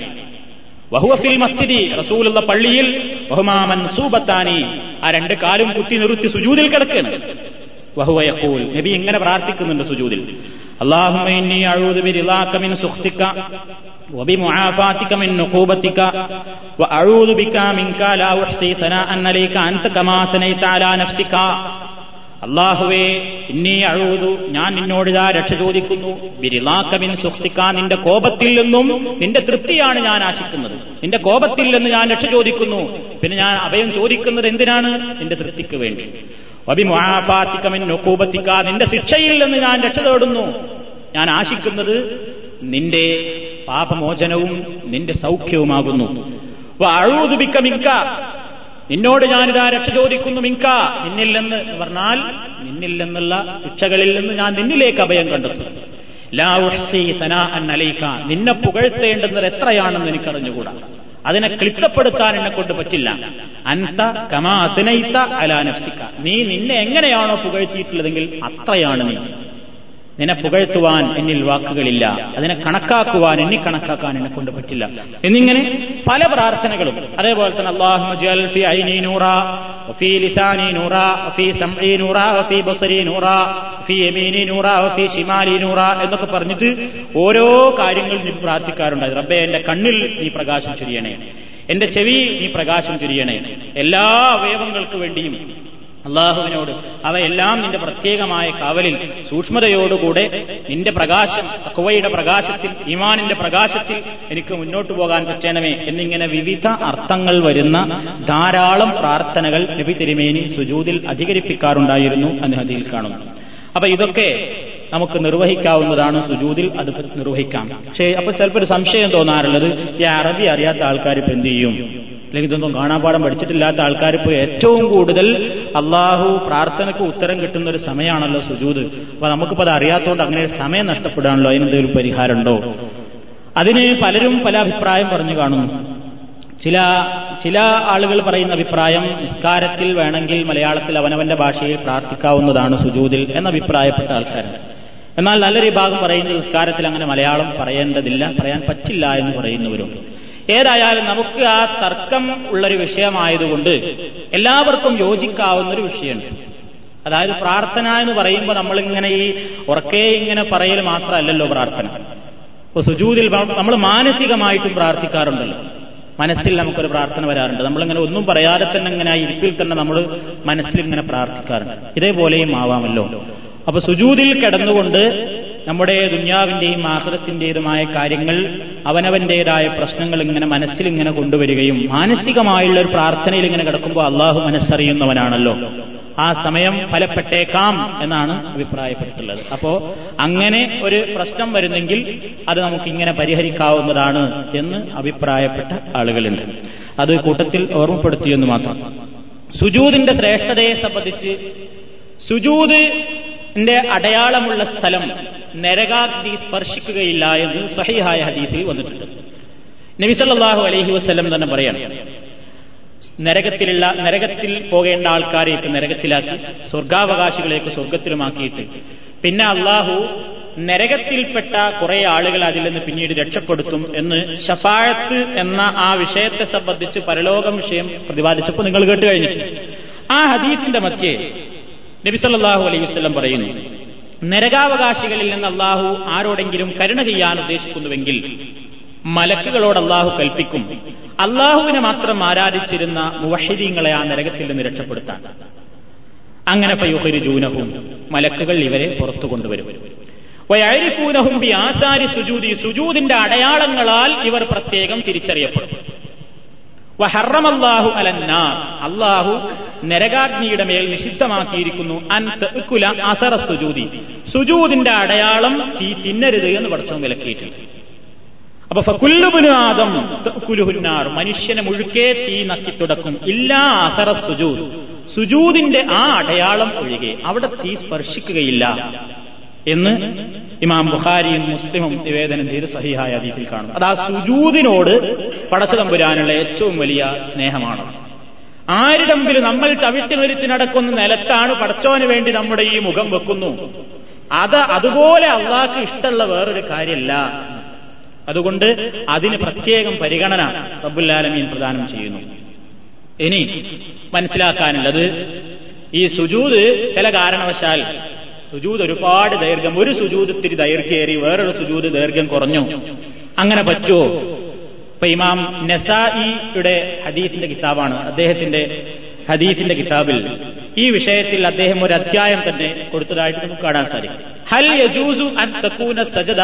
ഫിൽ മസ്ജിദി റസൂലുള്ള പള്ളിയിൽ ബഹുമാമൻ സൂബത്താനി ആ രണ്ട് കാലും കുത്തി നിറുത്തി സുജൂതിൽ കിടക്കുകയാണ്. വഹുവ യഖൂൽ നബി ഇങ്ങനെ പ്രാർത്ഥിക്കുന്നുണ്ട് സുജൂദിൽ اللهم إني أعوذ برضاك من سخطك وبمعافاتك من نقوبتك وأعوذ بك منك لا أحصي ثناء عليك أنت كما ثنيت على نفسك അള്ളാഹുവേ ഇന്നീ അഴുതു ഞാൻ നിന്നോട് ഇതാ രക്ഷ ചോദിക്കുന്നു ബിരിലാക്കമിൻ സുഹ്തിക്ക നിന്റെ കോപത്തിൽ നിന്നും നിന്റെ തൃപ്തിയാണ് ഞാൻ ആശിക്കുന്നത് നിന്റെ കോപത്തിൽ നിന്ന് ഞാൻ രക്ഷ ചോദിക്കുന്നു പിന്നെ ഞാൻ അഭയം ചോദിക്കുന്നത് എന്തിനാണ് നിന്റെ തൃപ്തിക്ക് വേണ്ടി അഭിമുഹാപാത്തിക്കമിൻ ഒക്കൂപത്തിക്ക നിന്റെ ശിക്ഷയിൽ നിന്ന് ഞാൻ രക്ഷ തേടുന്നു. ഞാൻ ആശിക്കുന്നത് നിന്റെ പാപമോചനവും നിന്റെ സൗഖ്യവുമാകുന്നു. അഴുതുബിക്ക മിക്ക നിന്നോട് ഞാനിതാ രക്ഷ ചോദിക്കുന്നു മിങ്ക നിന്നിൽ നിന്ന് പറഞ്ഞാൽ നിന്നിൽ നിന്നുള്ള ശിക്ഷകളിൽ നിന്ന് ഞാൻ നിന്നിലേക്ക് അഭയം കണ്ടെത്തുന്നു. ലാ സനാ നിന്നെ പുകഴ്ത്തേണ്ടുന്നത് എത്രയാണെന്ന് എനിക്കറിഞ്ഞുകൂടാ. അതിനെ ക്ലിപ്തപ്പെടുത്താൻ എന്നെ കൊണ്ട് പറ്റില്ല. അൻത കമാ അസിനൈത്ത അലാനഫ്സിക്ക നീ നിന്നെ എങ്ങനെയാണോ പുകഴ്ത്തിയിട്ടുള്ളതെങ്കിൽ അത്രയാണ് നീ. നിന്നെ പുകഴ്ത്തുവാൻ എന്നിൽ വാക്കുകളില്ല. അതിനെ കണക്കാക്കുവാൻ എന്നെ കണക്കാക്കാൻ എന്നെ കൊണ്ട് പറ്റില്ല. എന്നിങ്ങനെ പല പ്രാർത്ഥനകളും. അതേപോലെ തന്നെ എന്നൊക്കെ പറഞ്ഞിട്ട് ഓരോ കാര്യങ്ങൾ നീ പ്രാർത്ഥിക്കാറുണ്ട് റബ്ബെ എന്റെ കണ്ണിൽ നീ പ്രകാശം ചുരിയണേ. എന്റെ ചെവി നീ പ്രകാശം ചുരിയണേ. എല്ലാ അവയവങ്ങൾക്ക് വേണ്ടിയും അള്ളാഹുവിനോട് അവയെല്ലാം നിന്റെ പ്രത്യേകമായ കാവലിൽ സൂക്ഷ്മതയോടുകൂടെ നിന്റെ പ്രകാശം അക്വയുടെ പ്രകാശത്തിൽ ഇമാനിന്റെ പ്രകാശത്തിൽ എനിക്ക് മുന്നോട്ട് പോകാൻ പറ്റണമേ എന്നിങ്ങനെ വിവിധ അർത്ഥങ്ങൾ വരുന്ന ധാരാളം പ്രാർത്ഥനകൾ നബി തിരുമേനി സുജൂതിൽ അധികരിപ്പിക്കാറുണ്ടായിരുന്നു എന്ന് ഹദിയിൽ കാണുന്നു. അപ്പൊ ഇതൊക്കെ നമുക്ക് നിർവഹിക്കാവുന്നതാണ് സുജൂതിൽ അത് നിർവഹിക്കാം. പക്ഷേ അപ്പൊ ചിലപ്പോൾ ഒരു സംശയം തോന്നാറുള്ളത് ഈ അറബി അറിയാത്ത ആൾക്കാർ ഇപ്പം എന്ത് ചെയ്യും? അല്ലെങ്കിൽ ഇതൊന്നും കാണാപാഠം പഠിച്ചിട്ടില്ലാത്ത ആൾക്കാർ ഇപ്പോൾ ഏറ്റവും കൂടുതൽ അള്ളാഹു പ്രാർത്ഥനയ്ക്ക് ഉത്തരം കിട്ടുന്ന ഒരു സമയമാണല്ലോ സുജൂത്. അപ്പൊ നമുക്കിപ്പോൾ അത് അറിയാത്തതുകൊണ്ട് അങ്ങനെ സമയം നഷ്ടപ്പെടാണല്ലോ. അതിനെന്തെങ്കിലും പരിഹാരമുണ്ടോ? അതിന് പലരും പല അഭിപ്രായം പറഞ്ഞു കാണുന്നു. ചില ചില ആളുകൾ പറയുന്ന അഭിപ്രായം നിസ്കാരത്തിൽ വേണമെങ്കിൽ മലയാളത്തിൽ അവനവന്റെ ഭാഷയിൽ പ്രാർത്ഥിക്കാവുന്നതാണ് സുജൂതിൽ എന്ന അഭിപ്രായപ്പെട്ട ആൾക്കാരുണ്ട്. എന്നാൽ നല്ലൊരു ഭാഗം പറയുന്നത് നിസ്കാരത്തിൽ അങ്ങനെ മലയാളം പറയേണ്ടതില്ല പറയാൻ പറ്റില്ല എന്ന് പറയുന്നവരുണ്ട്. ഏതായാലും നമുക്ക് ആ തർക്കം ഉള്ളൊരു വിഷയമായതുകൊണ്ട് എല്ലാവർക്കും യോജിക്കാവുന്ന ഒരു വിഷയമുണ്ട്. അതായത് പ്രാർത്ഥന എന്ന് പറയുമ്പോൾ നമ്മളിങ്ങനെ ഈ ഉറക്കെ ഇങ്ങനെ പറയൽ മാത്രമല്ലല്ലോ പ്രാർത്ഥന. ഇപ്പൊ സുജൂതിൽ നമ്മൾ മാനസികമായിട്ടും പ്രാർത്ഥിക്കാറുണ്ടല്ലോ. മനസ്സിൽ നമുക്കൊരു പ്രാർത്ഥന വരാറുണ്ട്. നമ്മളിങ്ങനെ ഒന്നും പറയാതെ തന്നെ ഇങ്ങനെ ആ ഇരിപ്പിൽ തന്നെ നമ്മൾ മനസ്സിൽ ഇങ്ങനെ പ്രാർത്ഥിക്കാറുണ്ട്. ഇതേപോലെയും ആവാമല്ലോ. അപ്പൊ സുജൂതിൽ കിടന്നുകൊണ്ട് നമ്മുടെ ദുന്യാവിന്റെയും ആഹൃതത്തിന്റേതുമായ കാര്യങ്ങൾ അവനവന്റേതായ പ്രശ്നങ്ങൾ ഇങ്ങനെ മനസ്സിൽ ഇങ്ങനെ കൊണ്ടുവരികയും മാനസികമായുള്ള ഒരു പ്രാർത്ഥനയിൽ ഇങ്ങനെ കിടക്കുമ്പോൾ അള്ളാഹു മനസ്സറിയുന്നവനാണല്ലോ. ആ സമയം ഫലപ്പെട്ടേക്കാം എന്നാണ് അഭിപ്രായപ്പെട്ടിട്ടുള്ളത്. അപ്പോ അങ്ങനെ ഒരു പ്രശ്നം വരുന്നെങ്കിൽ അത് നമുക്ക് ഇങ്ങനെ പരിഹരിക്കാവുന്നതാണ് എന്ന് അഭിപ്രായപ്പെട്ട ആളുകളുണ്ട്. അത് കൂട്ടത്തിൽ ഓർമ്മപ്പെടുത്തിയെന്ന് മാത്രം. സുജൂതിന്റെ ശ്രേഷ്ഠതയെ സംബന്ധിച്ച് സുജൂതിന്റെ അടയാളമുള്ള സ്ഥലം നരകാഗ്നി സ്പർശിക്കുകയില്ല എന്ന് സഹിഹായ ഹദീസിൽ വന്നിട്ടുണ്ട്. നബിസല്ലാഹു അലഹി വസ്ലം തന്നെ പറയണം നരകത്തിലുള്ള നരകത്തിൽ പോകേണ്ട ആൾക്കാരെയൊക്കെ നരകത്തിലാക്കി സ്വർഗാവകാശികളെയൊക്കെ സ്വർഗത്തിലുമാക്കിയിട്ട്. പിന്നെ അള്ളാഹു നരകത്തിൽപ്പെട്ട കുറെ ആളുകൾ അതിൽ നിന്ന് പിന്നീട് രക്ഷപ്പെടുത്തും എന്ന് ഷഫായത്ത് എന്ന ആ വിഷയത്തെ സംബന്ധിച്ച് പരലോകം വിഷയം പ്രതിപാദിച്ചപ്പോൾ നിങ്ങൾ കേട്ട് ആ ഹദീസിന്റെ മധ്യേ നബിസല്ലാഹു അലൈഹി വസ്ലം പറയുന്നു നരകാവകാശികളിൽ നിന്ന് അള്ളാഹു ആരോടെങ്കിലും കരുണ ചെയ്യാൻ ഉദ്ദേശിക്കുന്നുവെങ്കിൽ മലക്കുകളോട് അള്ളാഹു കൽപ്പിക്കും. അള്ളാഹുവിനെ മാത്രം ആരാധിച്ചിരുന്ന മുവഹിദീങ്ങളെ ആ നരകത്തിൽ നിന്ന് രക്ഷപ്പെടുത്താൻ. അങ്ങനെ പയ്യൊരു ജൂനഹും മലക്കുകൾ ഇവരെ പുറത്തു കൊണ്ടുവരും. വയരിപ്പൂനഹും ബി ആചാരി സുജൂതി സുജൂതിന്റെ അടയാളങ്ങളാൽ ഇവർ പ്രത്യേകം തിരിച്ചറിയപ്പെടും. അള്ളാഹു നരകാഗ്നിയുടെ മേൽ നിഷിദ്ധമാക്കിയിരിക്കുന്നു. അൻ അസറ സുജൂതി സുജൂദിന്റെ അടയാളം തീ തിന്നരുത് എന്ന് പഠിച്ചും വിലക്കിയിട്ടുണ്ട്. അപ്പൊ ഫക്കുല്ലുബുനു കുലുഹുന്നാർ മനുഷ്യനെ മുഴുക്കെ തീ നക്കി തുടക്കും. ഇല്ലാ അസറ സുജൂദ്. സുജൂദിന്റെ ആ അടയാളം ഒഴികെ അവിടെ തീ സ്പർശിക്കുകയില്ല എന്ന് ഇമാം ബുഖാരിയും മുസ്ലിമും നിവേദനം ചെയ്ത് സഹിഹായ അതീതിൽ കാണും അത് ആ സുജൂദിനോട് പടച്ചു തമ്പുരാനുള്ള ഏറ്റവും വലിയ സ്നേഹമാണ്. ആരുടെ മുമ്പിൽ നമ്മൾ ചവിട്ടി മരിച്ച് നടക്കുന്ന നിലത്താണ് പടച്ചോന് വേണ്ടി നമ്മുടെ ഈ മുഖം വെക്കുന്നു. അത് അതുപോലെ അള്ളാഹ്ക്ക് ഇഷ്ടമുള്ള വേറൊരു കാര്യമല്ല. അതുകൊണ്ട് അതിന് പ്രത്യേകം പരിഗണന റബ്ബുല്ലാലമീൻ പ്രദാനം ചെയ്യുന്നു. ഇനി മനസ്സിലാക്കാനുള്ളത് ഈ സുജൂത് ചില കാരണവശാൽ സുജൂത് ഒരുപാട് ദൈർഘ്യം. ഒരു സുജൂത് ഇത്തിരി ദൈർഘ്യേറി വേറൊരു സുജൂത് ദൈർഘ്യം കുറഞ്ഞു. അങ്ങനെ പറ്റുമോ ഇപ്പൊ ഇമാം നസായിയുടെ ഹദീസിന്റെ കിതാബാണ്. അദ്ദേഹത്തിന്റെ ഹദീസിന്റെ കിതാബിൽ ഈ വിഷയത്തിൽ അദ്ദേഹം ഒരു അധ്യായം തന്നെ കൊടുത്തതായിട്ട് നമുക്ക് കാണാൻ സാധിക്കും. ഹൽ യജൂസു അൻ സജദ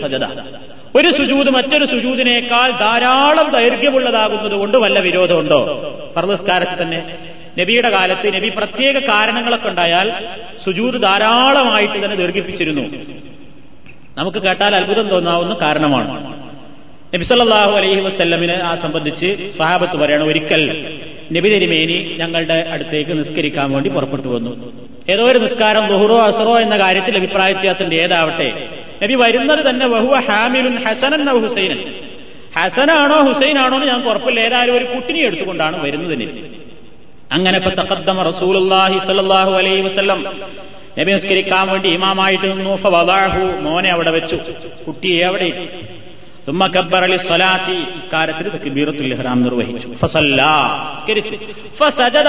സജദ. ഒരു സുജൂത് മറ്റൊരു സുജൂതിനേക്കാൾ ധാരാളം ദൈർഘ്യമുള്ളതാകുന്നത് കൊണ്ട് വല്ല വിരോധമുണ്ടോ? പർവസ്കാരത്തിൽ തന്നെ നബിയുടെ കാലത്ത് നബി പ്രത്യേക കാരണങ്ങളൊക്കെ ഉണ്ടായാൽ സുജൂത് ധാരാളമായിട്ട് തന്നെ ദീർഘിപ്പിച്ചിരുന്നു. നമുക്ക് കേട്ടാൽ അത്ഭുതം തോന്നാവുന്ന കാരണമാണ്. നബി നബിസല്ലാഹു അലൈഹി വസ്ല്ലമിനെ ആ സംബന്ധിച്ച് സ്വഹാബത്ത് പറയണം ഒരിക്കൽ നബി തിരുമേനി ഞങ്ങളുടെ അടുത്തേക്ക് നിസ്കരിക്കാൻ വേണ്ടി പുറപ്പെട്ടു വന്നു. ഏതോ ഒരു നിസ്കാരം ബഹുറോ അസറോ എന്ന കാര്യത്തിൽ അഭിപ്രായ വ്യത്യാസത്തിന്റെ ഏതാവട്ടെ? നബി വരുന്നത് തന്നെ ബഹുവ ഹാമിലുൻ ഹസനൻ ഹുസൈനൻ. ഹസനാണോ ഹുസൈനാണോ എന്ന് ഞാൻ ഉറപ്പില്ല. ഏതായാലും ഒരു കുട്ടിനെ എടുത്തുകൊണ്ടാണ് വരുന്നത് അങ്ങനെ നമസ്കരിക്കാൻ റസൂലുള്ളാഹി സ്വല്ലല്ലാഹു അലൈഹി വസല്ലം വേണ്ടി ഇമാമായിട്ട് നിന്നു. ഫവദാഹു മോനെ അവിടെ വെച്ചു. കുട്ടിയെ അവിടെ നിസ്കാരത്തിൽ തക്ബീറത്തുൽ നിർവഹിച്ചു. ഫസജദ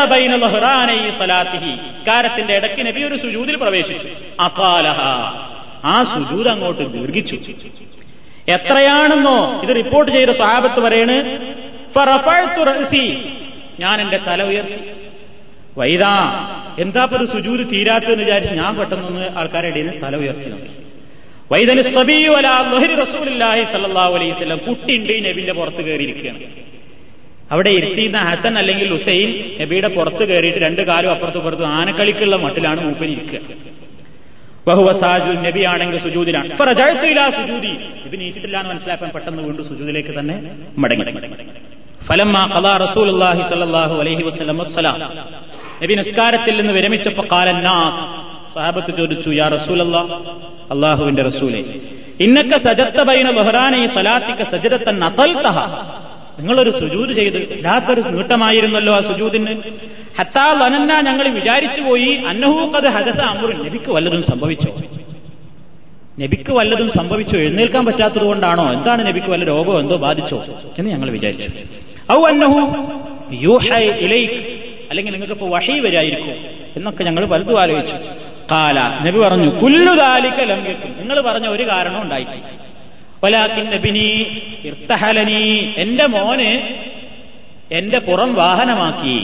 ഇടയ്ക്ക് നബി ഒരു സുജൂദിൽ പ്രവേശിച്ചു. അഖാലഹ ആ സുജൂദ് അങ്ങോട്ട് ദീർഘിച്ചു. എത്രയാണെന്നോ ഇത് റിപ്പോർട്ട് ചെയ്ത സ്വഹാബത്ത് പറയണ് ഞാൻ എന്റെ തല ഉയർത്തി. വൈദാ എന്താ ഒരു സുജൂത് തീരാത്തെന്ന് വിചാരിച്ച് ഞാൻ പെട്ടെന്ന് ആൾക്കാരുടെ തല ഉയർത്തി നോക്കി. വൈദന് സബിയു അല ലഹരി അലൈഹി നബിന്റെ പുറത്ത് കയറിയിരിക്കുകയാണ്. അവിടെ ഇരുത്തിയിരുന്ന ഹസൻ അല്ലെങ്കിൽ ഹുസൈൻ നബിയുടെ പുറത്ത് കയറിയിട്ട് രണ്ട് കാലും അപ്പുറത്ത് പുറത്ത് ആനക്കളിക്കുള്ള മട്ടിലാണ് മൂപ്പനിരിക്കുക ബഹുവസാജു നബിയാണെങ്കിൽ സുജൂദിലാണ് സുജൂദി. ഇത് നീച്ചിട്ടില്ല എന്ന് മനസ്സിലാക്കാൻ പെട്ടെന്ന് വീണ്ടും സുജൂദിലേക്ക് തന്നെ മടങ്ങി. ഫലമ്മ ഖലാ റസൂലുള്ളാഹി സ്വല്ലല്ലാഹു അലൈഹി വസല്ലം വസ്സലാം. നബി നിസ്കാരത്തിൽ നിന്ന് വിരമിച്ചപ്പോ കാലൻ നാസ്. സഹാബത്ത് ചോദിച്ചു യാ റസൂലല്ലാ അള്ളാഹുവിന്റെ റസൂലെ ഇന്നക്ക സജത്ത ബൈന ബഹ്റാനെ സലാത്തിക്ക സജരത്തൻ അതൽതഹ നിങ്ങളൊരു സുജൂത് ചെയ്ത് ഇല്ലാത്തൊരു നീട്ടമായിരുന്നല്ലോ ആ സുജൂതിന്. ഹത്താ ലനന്ന ഞങ്ങൾ വിചാരിച്ചു പോയി അന്നഹൂക്കത് ഹദസ അമുറിൻ നബിക്ക് വല്ലതും സംഭവിച്ചോ? നബിക്ക് വല്ലതും സംഭവിച്ചോ? എഴുന്നേൽക്കാൻ പറ്റാത്തത് കൊണ്ടാണോ? എന്താണ് നബിക്ക് വല്ല രോഗമോ എന്തോ ബാധിച്ചോ? എന്ന് ഞങ്ങൾ വിചാരിച്ചു. അല്ലെങ്കിൽ നിങ്ങൾക്ക് ഇപ്പൊ വഹി വരായിരിക്കും എന്നൊക്കെ ഞങ്ങൾ പലതും ആലോചിച്ചു. കാല നബി പറഞ്ഞു കുല്ലുദാലിക ലംഘിക്കും നിങ്ങൾ പറഞ്ഞ ഒരു കാരണം ഉണ്ടായിട്ടില്ല. നബിനി എന്റെ മോന് എന്റെ പുറം വാഹനമാക്കി.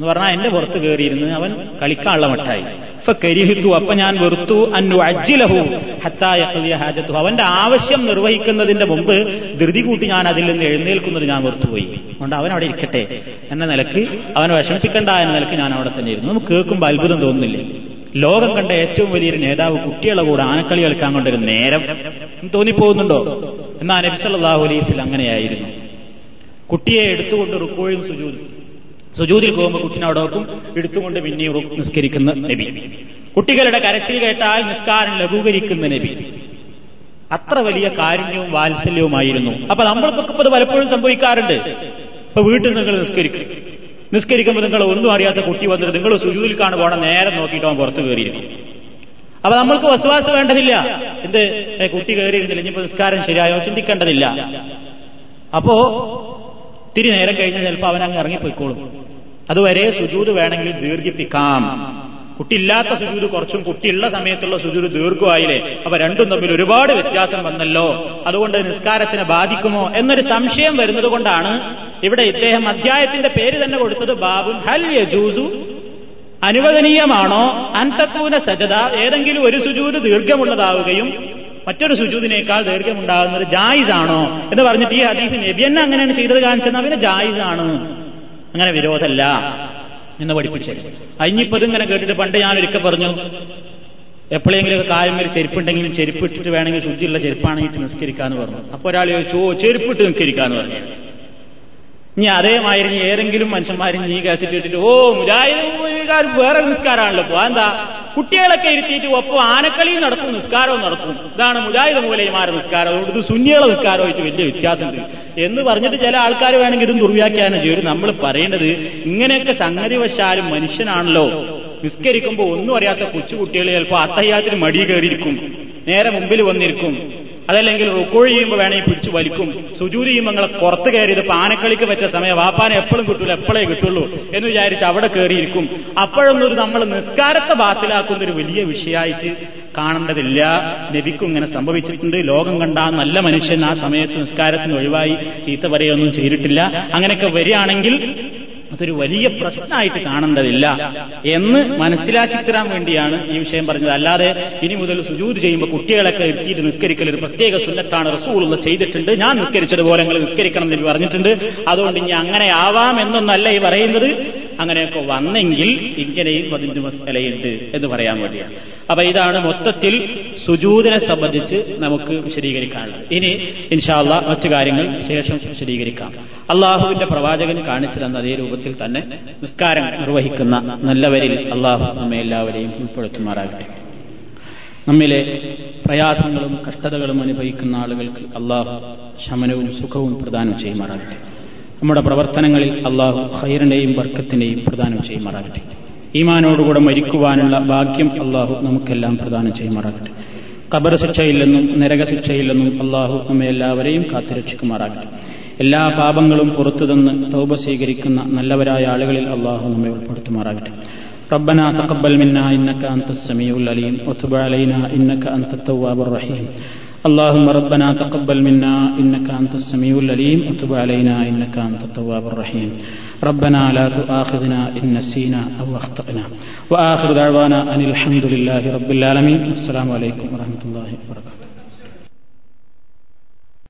എന്ന് പറഞ്ഞാൽ എന്റെ പുറത്ത് കയറിയിരുന്ന് അവൻ കളിക്കാനുള്ള മട്ടായി. ഇപ്പൊ കരിഹിത്തു അപ്പൊ ഞാൻ വെറുത്തു അന്നു അജ്ജിലഹു ഹത്തായ ഹാജത്തു അവന്റെ ആവശ്യം നിർവഹിക്കുന്നതിന്റെ മുമ്പ് ധൃതി കൂട്ടി ഞാൻ അതിൽ നിന്ന് എഴുന്നേൽക്കുന്നത് ഞാൻ വെറുത്തുപോയി. അതുകൊണ്ട് അവൻ അവിടെ ഇരിക്കട്ടെ എന്ന നിലയ്ക്ക് അവനെ വിഷമിപ്പിക്കണ്ട എന്ന നിലയ്ക്ക് ഞാൻ അവിടെ തന്നെ ഇരുന്നു. നമുക്ക് കേൾക്കുമ്പോൾ അത്ഭുതം തോന്നുന്നില്ലേ? ലോകം കണ്ട ഏറ്റവും വലിയൊരു നേതാവ് കുട്ടികളെ കൂടെ ആനക്കളി കളിക്കാൻ കൊണ്ടൊരു നേരം തോന്നിപ്പോകുന്നുണ്ടോ? എന്നാ നബിസല്ലാഹു അലൈസിൽ അങ്ങനെയായിരുന്നു. കുട്ടിയെ എടുത്തുകൊണ്ട് റുക്കോഴും സുജൂദ് സുജൂതിൽ പോകുമ്പോൾ കുട്ടിനെ അവിടെ നോക്കും എടുത്തുകൊണ്ട് പിന്നെയും നിസ്കരിക്കുന്ന നബി. കുട്ടികളുടെ കരച്ചിൽ കേട്ടാൽ നിസ്കാരം ലഘൂകരിക്കുന്ന നബി. അത്ര വലിയ കാരുണ്യവും വാത്സല്യവുമായിരുന്നു. അപ്പൊ നമ്മൾക്കൊക്കെ ഇത് പലപ്പോഴും സംഭവിക്കാറുണ്ട്. ഇപ്പൊ വീട്ടിൽ നിങ്ങൾ നിസ്കരിക്കും. നിസ്കരിക്കുമ്പോൾ നിങ്ങൾ ഒന്നും അറിയാത്ത കുട്ടി വന്നിട്ട് നിങ്ങൾ സുജൂതിൽ കാണു പോകണം നേരെ നോക്കിയിട്ട് അവൻ പുറത്തു കയറിയിരിക്കും. അപ്പൊ നമ്മൾക്ക് വസ്വാസ് വേണ്ടതില്ല. എന്ത്? കുട്ടി കയറിയിരുന്നില്ല. ഇനിയിപ്പോ നിസ്കാരം ശരിയായോ? ചിന്തിക്കേണ്ടതില്ല. അപ്പോ തിരി നേരം കഴിഞ്ഞാൽ ചിലപ്പോൾ അവൻ അങ്ങ് ഇറങ്ങിപ്പോയിക്കോളും. അതുവരെ സുജൂത് വേണമെങ്കിൽ ദീർഘിപ്പിക്കാം. കുട്ടിയില്ലാത്ത സുജൂത് കുറച്ചും കുട്ടിയുള്ള സമയത്തുള്ള സുജൂത് ദീർഘമായില്ലേ? അപ്പൊ രണ്ടും തമ്മിൽ ഒരുപാട് വ്യത്യാസം വന്നല്ലോ. അതുകൊണ്ട് നിസ്കാരത്തിനെ ബാധിക്കുമോ എന്നൊരു സംശയം വരുന്നത് കൊണ്ടാണ് ഇവിടെ ഇദ്ദേഹം അധ്യായത്തിന്റെ പേര് തന്നെ കൊടുത്തത് ബാബു ഹൽ അനുവദനീയമാണോ? അൻതക്കൂന സജത ഏതെങ്കിലും ഒരു സുജൂത് ദീർഘമുള്ളതാവുകയും മറ്റൊരു സുജൂദിനേക്കാൾ ദൈർഘ്യമുണ്ടാകുന്നത് ജായിസാണോ? എന്ന് പറഞ്ഞിട്ട് ഈ ഹദീസ് നബി തന്നെ അങ്ങനെയാണ് ചെയ്തത് കാണിച്ചെന്നാൽ പിന്നെ ജായിസ് ആണ് അങ്ങനെ വിരോധമല്ല എന്ന് പഠിപ്പിച്ചു. അഞ്ഞിപ്പത് ഇങ്ങനെ കേട്ടിട്ട് പണ്ട് ഞാൻ ഒരിക്കൽ പറഞ്ഞു എപ്പോഴെങ്കിലും കായമ്മൽ ചെരുപ്പുണ്ടെങ്കിലും ചെരുപ്പിട്ടിട്ട് വേണമെങ്കിൽ ശുദ്ധിയുള്ള ചെരുപ്പാണെങ്കിൽ നിസ്കരിക്കാന്ന് പറഞ്ഞു. അപ്പൊ ഒരാൾ ചോദിച്ചു ചെരുപ്പിട്ട് നിസ്കരിക്കാന്ന് പറഞ്ഞു. ഇനി അതേമാതിരി ഏതെങ്കിലും മനുഷ്യന്മാർ നീ കാസിറ്റ് ഇട്ടിട്ട് ഓ മുജാഹിദുകാർ വേറെ നിസ്കാരമാണല്ലോ. ഇപ്പൊ എന്താ കുട്ടികളൊക്കെ ഇരുത്തിയിട്ട് ഒപ്പം ആനക്കളിയും നടക്കും നിസ്കാരവും നടക്കും ഇതാണ് മുജാഹിദ് മൂലയമാരുടെ നിസ്കാരം. അതുകൊണ്ട് ഇത് സുന്നികളെ നിസ്കാരമായിട്ട് വലിയ വ്യത്യാസമുണ്ട്. എന്ന് പറഞ്ഞിട്ട് ചില ആൾക്കാർ വേണമെങ്കിൽ ഇതും ദുർവ്യാഖ്യാനം ചെയ്യും. നമ്മൾ പറയേണ്ടത് ഇങ്ങനെയൊക്കെ സംഗതി വശാലും മനുഷ്യനാണല്ലോ. നിസ്കരിക്കുമ്പോൾ ഒന്നും അറിയാത്ത കൊച്ചുകുട്ടികൾ ചിലപ്പോൾ അത്തയ്യാത്തിന് മടി കയറിയിരിക്കും. നേരെ മുമ്പിൽ വന്നിരിക്കും. അതല്ലെങ്കിൽ റുക്കോഴ് ചെയ്യുമ്പോൾ വേണമെങ്കിൽ പിടിച്ചു വലിക്കും. സുജൂരി ചെയ്യുമ്പോൾ നിങ്ങളെ പുറത്ത് കയറിയത് പാനക്കളിക്ക് വെച്ച സമയം വാപ്പാനെ എപ്പോഴും കിട്ടൂല എപ്പോഴേ കിട്ടുള്ളൂ എന്ന് വിചാരിച്ച് അവിടെ കയറിയിരിക്കും. അപ്പോഴൊന്നും നമ്മൾ നിസ്കാരത്തെ ബാത്തിലാക്കുന്ന ഒരു വലിയ വിഷയമായിട്ട് കാണേണ്ടതില്ല. നബിക്കും ഇങ്ങനെ സംഭവിച്ചിട്ടുണ്ട്. ലോകം കണ്ട നല്ല മനുഷ്യൻ ആ സമയത്ത് നിസ്കാരത്തിന് ഒഴിവായി ചീത്ത പറയുകയൊന്നും ചെയ്തിട്ടില്ല. അങ്ങനെയൊക്കെ വരികയാണെങ്കിൽ അതൊരു വലിയ പ്രശ്നമായിട്ട് കാണേണ്ടതില്ല എന്ന് മനസ്സിലാക്കി തരാൻ വേണ്ടിയാണ് ഈ വിഷയം പറഞ്ഞത്. അല്ലാതെ ഇനി മുതൽ സുജൂത് ചെയ്യുമ്പോൾ കുട്ടികളൊക്കെ എത്തിയിട്ട് നിസ്കരിക്കൽ ഒരു പ്രത്യേക സുന്നത്താണ്. റസൂൾ ചെയ്തിട്ടുണ്ട്. ഞാൻ നിസ്കരിച്ചതുപോലെ നിങ്ങൾ നിസ്കരിക്കണം എന്ന് പറഞ്ഞിട്ടുണ്ട്. അതുകൊണ്ട് ഇനി അങ്ങനെ ആവാം എന്നൊന്നല്ല ഈ പറയുന്നത്. അങ്ങനെയൊക്കെ വന്നെങ്കിൽ ഇങ്ങനെയും പതിനഞ്ച് മസലയുണ്ട് എന്ന് പറയാൻ വേണ്ടിയാണ് അപ്പൊ ഇതാണ് മൊത്തത്തിൽ സുജൂതിനെ സംബന്ധിച്ച് നമുക്ക് വിശദീകരിക്കാനുള്ളത്. ഇനി ഇൻഷാല്ല മറ്റു കാര്യങ്ങൾ ശേഷം വിശദീകരിക്കാം. അള്ളാഹുവിന്റെ പ്രവാചകൻ കാണിച്ചു തന്ന അതേ രൂപത്തിൽ തന്നെ നിസ്കാരം നിർവഹിക്കുന്ന നല്ലവരിൽ അള്ളാഹു നമ്മെ എല്ലാവരെയും ഉൾപ്പെടുത്തുമാറാകട്ടെ. നമ്മിലെ പ്രയാസങ്ങളും കഷ്ടതകളും അനുഭവിക്കുന്ന ആളുകൾക്ക് അള്ളാഹു ശമനവും സുഖവും പ്രദാനം ചെയ്യുമാറാകട്ടെ. നമ്മുടെ പ്രവർത്തനങ്ങളിൽ അള്ളാഹു ഹൈറിന്റെയും വർക്കത്തിന്റെയും പ്രദാനം ചെയ്യുമാറാകട്ടെ ഈമാനോടുകൂടെ മരിക്കുവാനുള്ള ഭാഗ്യം അള്ളാഹു നമുക്കെല്ലാം പ്രദാനം ചെയ്യുമാറാകട്ടെ ഖബർ ശിക്ഷയിൽ നിന്നും നരകശിക്ഷയിൽ നിന്നും അള്ളാഹു നമ്മെ എല്ലാവരെയും കാത്തുരക്ഷിക്കുമാറാകട്ടെ എല്ലാ പാപങ്ങളും പുറത്തുതന്ന് തൗബ സ്വീകരിക്കുന്ന നല്ലവരായ ആളുകളിൽ അള്ളാഹു നമ്മെ ഉൾപ്പെടുത്തുമാറാകട്ടെ ربنا تقبل منا إنك أنت السميع العليم وتب علينا إنك أنت التواب الرحيم اللهم ربنا تقبل منا إنك أنت السميع العليم وتب علينا إنك أنت التواب الرحيم. ربنا لا تؤاخذنا إن نسينا أو أخطأنا. وآخر دعوانا أن الحمد لله رب العالمين. والسلام عليكم ورحمة الله وبركاته.